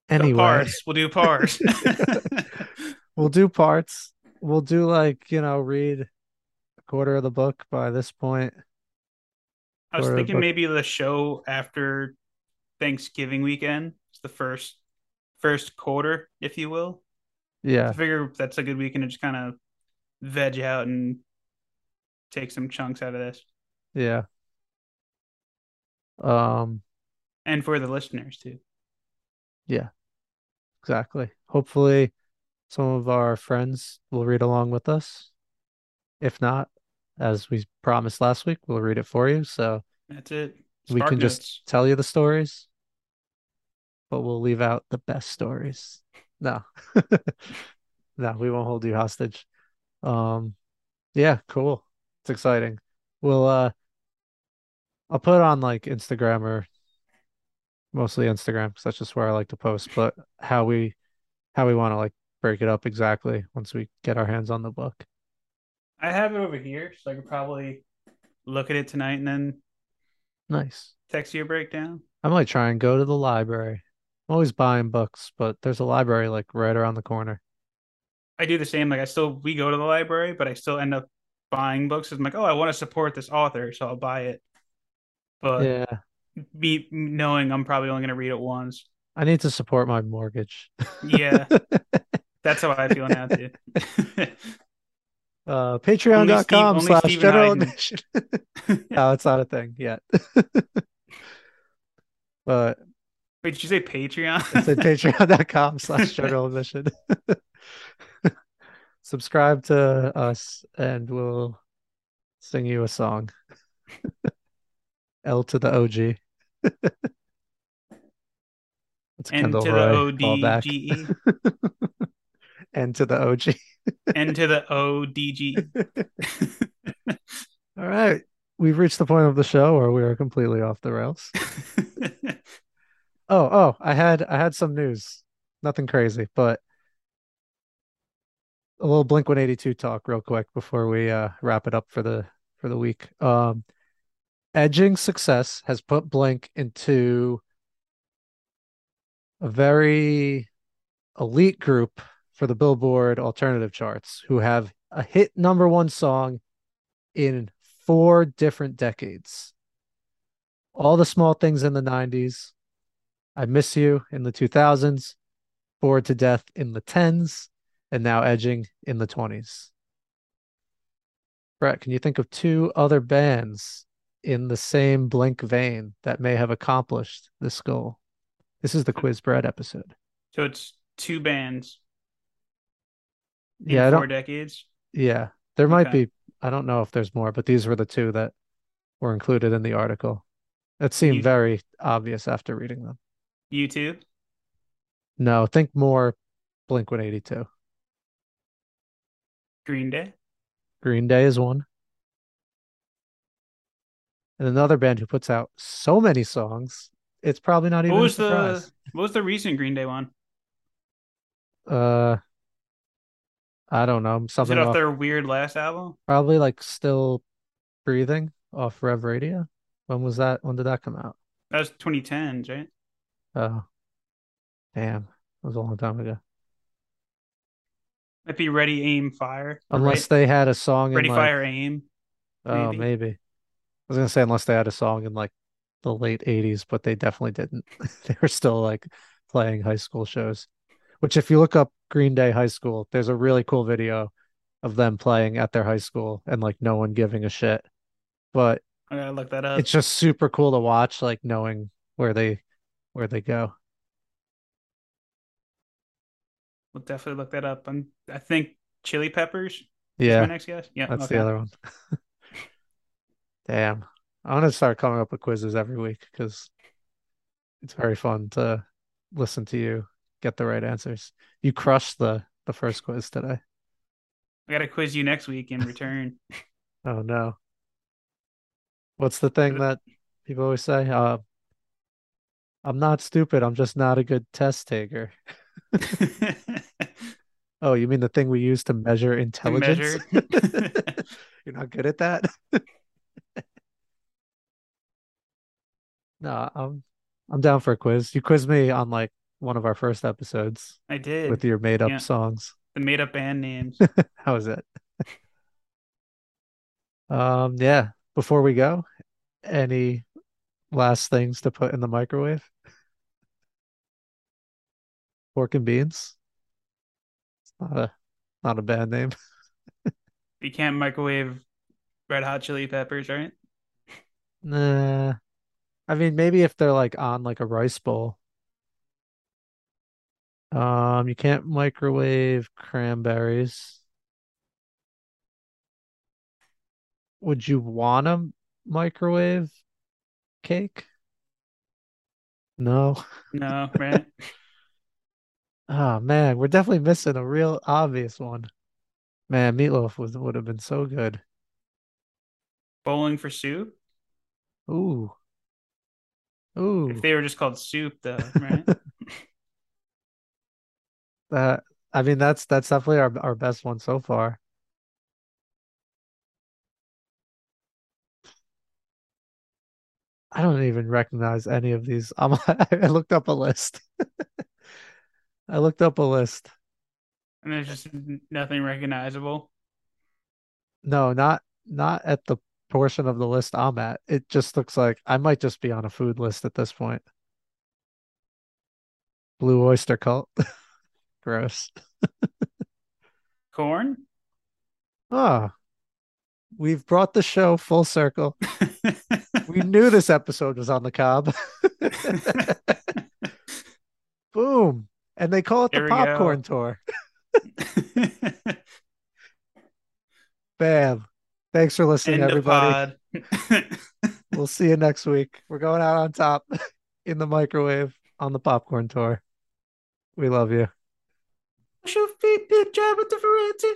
anyway, parts. We'll do parts. [laughs] [laughs] we'll do parts. We'll do like, you know, read a quarter of the book by this point. I was of the thinking maybe the show after Thanksgiving weekend. It's the first first quarter, if you will. Yeah, I figure that's a good weekend to just kind of veg out and take some chunks out of this. yeah. Um, And for the listeners too. yeah, exactly. Hopefully some of our friends will read along with us. If not, as we promised last week, we'll read it for you. So That's it. we can notes. just tell you the stories, but we'll leave out the best stories. No, [laughs] no, we won't hold you hostage. Um, yeah, cool. It's exciting. We'll uh, I'll put on like Instagram or mostly Instagram because that's just where I like to post. But how we how we want to like break it up exactly once we get our hands on the book. I have it over here, so I could probably look at it tonight and then Nice. text you a breakdown. I might try and go to the library. I'm always buying books, but there's a library like right around the corner. I do the same. Like I still we go to the library, but I still end up buying books. I'm like, oh, I want to support this author, so I'll buy it. But Yeah, me knowing I'm probably only going to read it once. I need to support my mortgage. Yeah, [laughs] that's how I feel now too. [laughs] Uh, patreon.com slash general admission. [laughs] No, it's not a thing yet. But Wait, did you say Patreon? it's at patreon.com slash general admission. Subscribe to us and we'll sing you a song. L to the OG. [laughs] N Kendall to the Roy O D callback. G E. [laughs] N to the OG. N to the O D G. [laughs] All right, We've reached the point of the show where we are completely off the rails. Oh, oh, I had I had some news. Nothing crazy, but a little Blink 182 talk real quick before we uh wrap it up for the for the week. Um edging success has put Blink into a very elite group for the Billboard alternative charts who have a hit number one song in four different decades. All the small things in the 90s, I Miss You in the 2000s, Bored to Death in the 10s, and now Edging in the 20s. Brett, can you think of two other bands in the same Blink vein that may have accomplished this goal? This is the Quiz Bread episode. so it's two bands in Yeah, I four decades. Yeah, there might Okay. be. I don't know if there's more, but these were the two that were included in the article. It seemed You- very obvious after reading them. U2. No, think more Blink 182. Green Day. Green Day is one. And another band who puts out so many songs, it's probably not even What was the what was the recent Green Day one? Uh, I don't know. Something it off off, their weird last album? probably like Still Breathing off Rev Radio. When was that? When did that come out? That was 2010s, right? Oh, damn. That was a long time ago. Might be Ready, Aim, Fire. Unless right? they had a song Ready, in like, Fire, Aim. oh, maybe. maybe. I was gonna say unless they had a song in like the late 80s, but they definitely didn't. [laughs] They were still like playing high school shows. Which if you look up Green Day High School, there's a really cool video of them playing at their high school and like no one giving a shit. But I gotta look that up. it's just super cool to watch, like knowing where they where they go. We'll definitely look that up. I'm, I think Chili Peppers is Yeah, my next guess. Yeah, that's okay. the other one. [laughs] Damn. I'm gonna start coming up with quizzes every week because it's very fun to listen to you get the right answers. You crushed the the first quiz today. I gotta quiz you next week in return. [laughs] [laughs] Oh no. What's the thing that people always say? Uh, I'm not stupid. I'm just not a good test taker. [laughs] Oh, you mean the thing we use to measure To intelligence? measure. You're not good at that? No, I'm I'm down for a quiz. You quizzed me on like one of our first episodes I did. with your made up Yeah. songs. The made up band names. [laughs] How was it? [laughs] Um, yeah. Before we go, any last things to put in the microwave? Pork and beans. It's not a not a bad name. [laughs] You can't microwave red hot chili peppers, right? Nah. I mean, maybe if they're like on like a rice bowl. Um, you can't microwave cranberries. Would you want to microwave cake? No. No, [laughs] right? Oh man, we're definitely missing a real obvious one. Man, meatloaf was would have been so good. Bowling for soup. Ooh. If they were just called soup, though, [laughs] right? That [laughs] uh, I mean that's that's definitely our our best one so far. I don't even recognize any of these. [laughs] I'm, I looked up a list. I looked up a list. and there's just nothing recognizable. No, not not at the portion of the list I'm at. It just looks like I might just be on a food list at this point. Blue Oyster Cult. [laughs] Gross. [laughs] Korn. Ah. we've brought the show full circle. [laughs] We knew this episode was on the cob. Boom. And they call it the Here go. popcorn tour. Bam. Thanks for listening, End everybody. [laughs] We'll see you next week. We're going out on top [laughs] in the microwave on the popcorn tour. We love you. Should feed the job with the variety.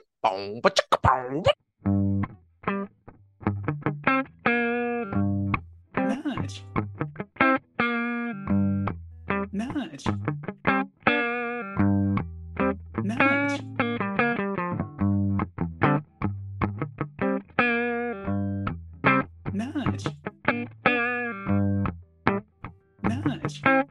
Nudge. Nudge. Nudge. Nudge. Nudge. Nudge.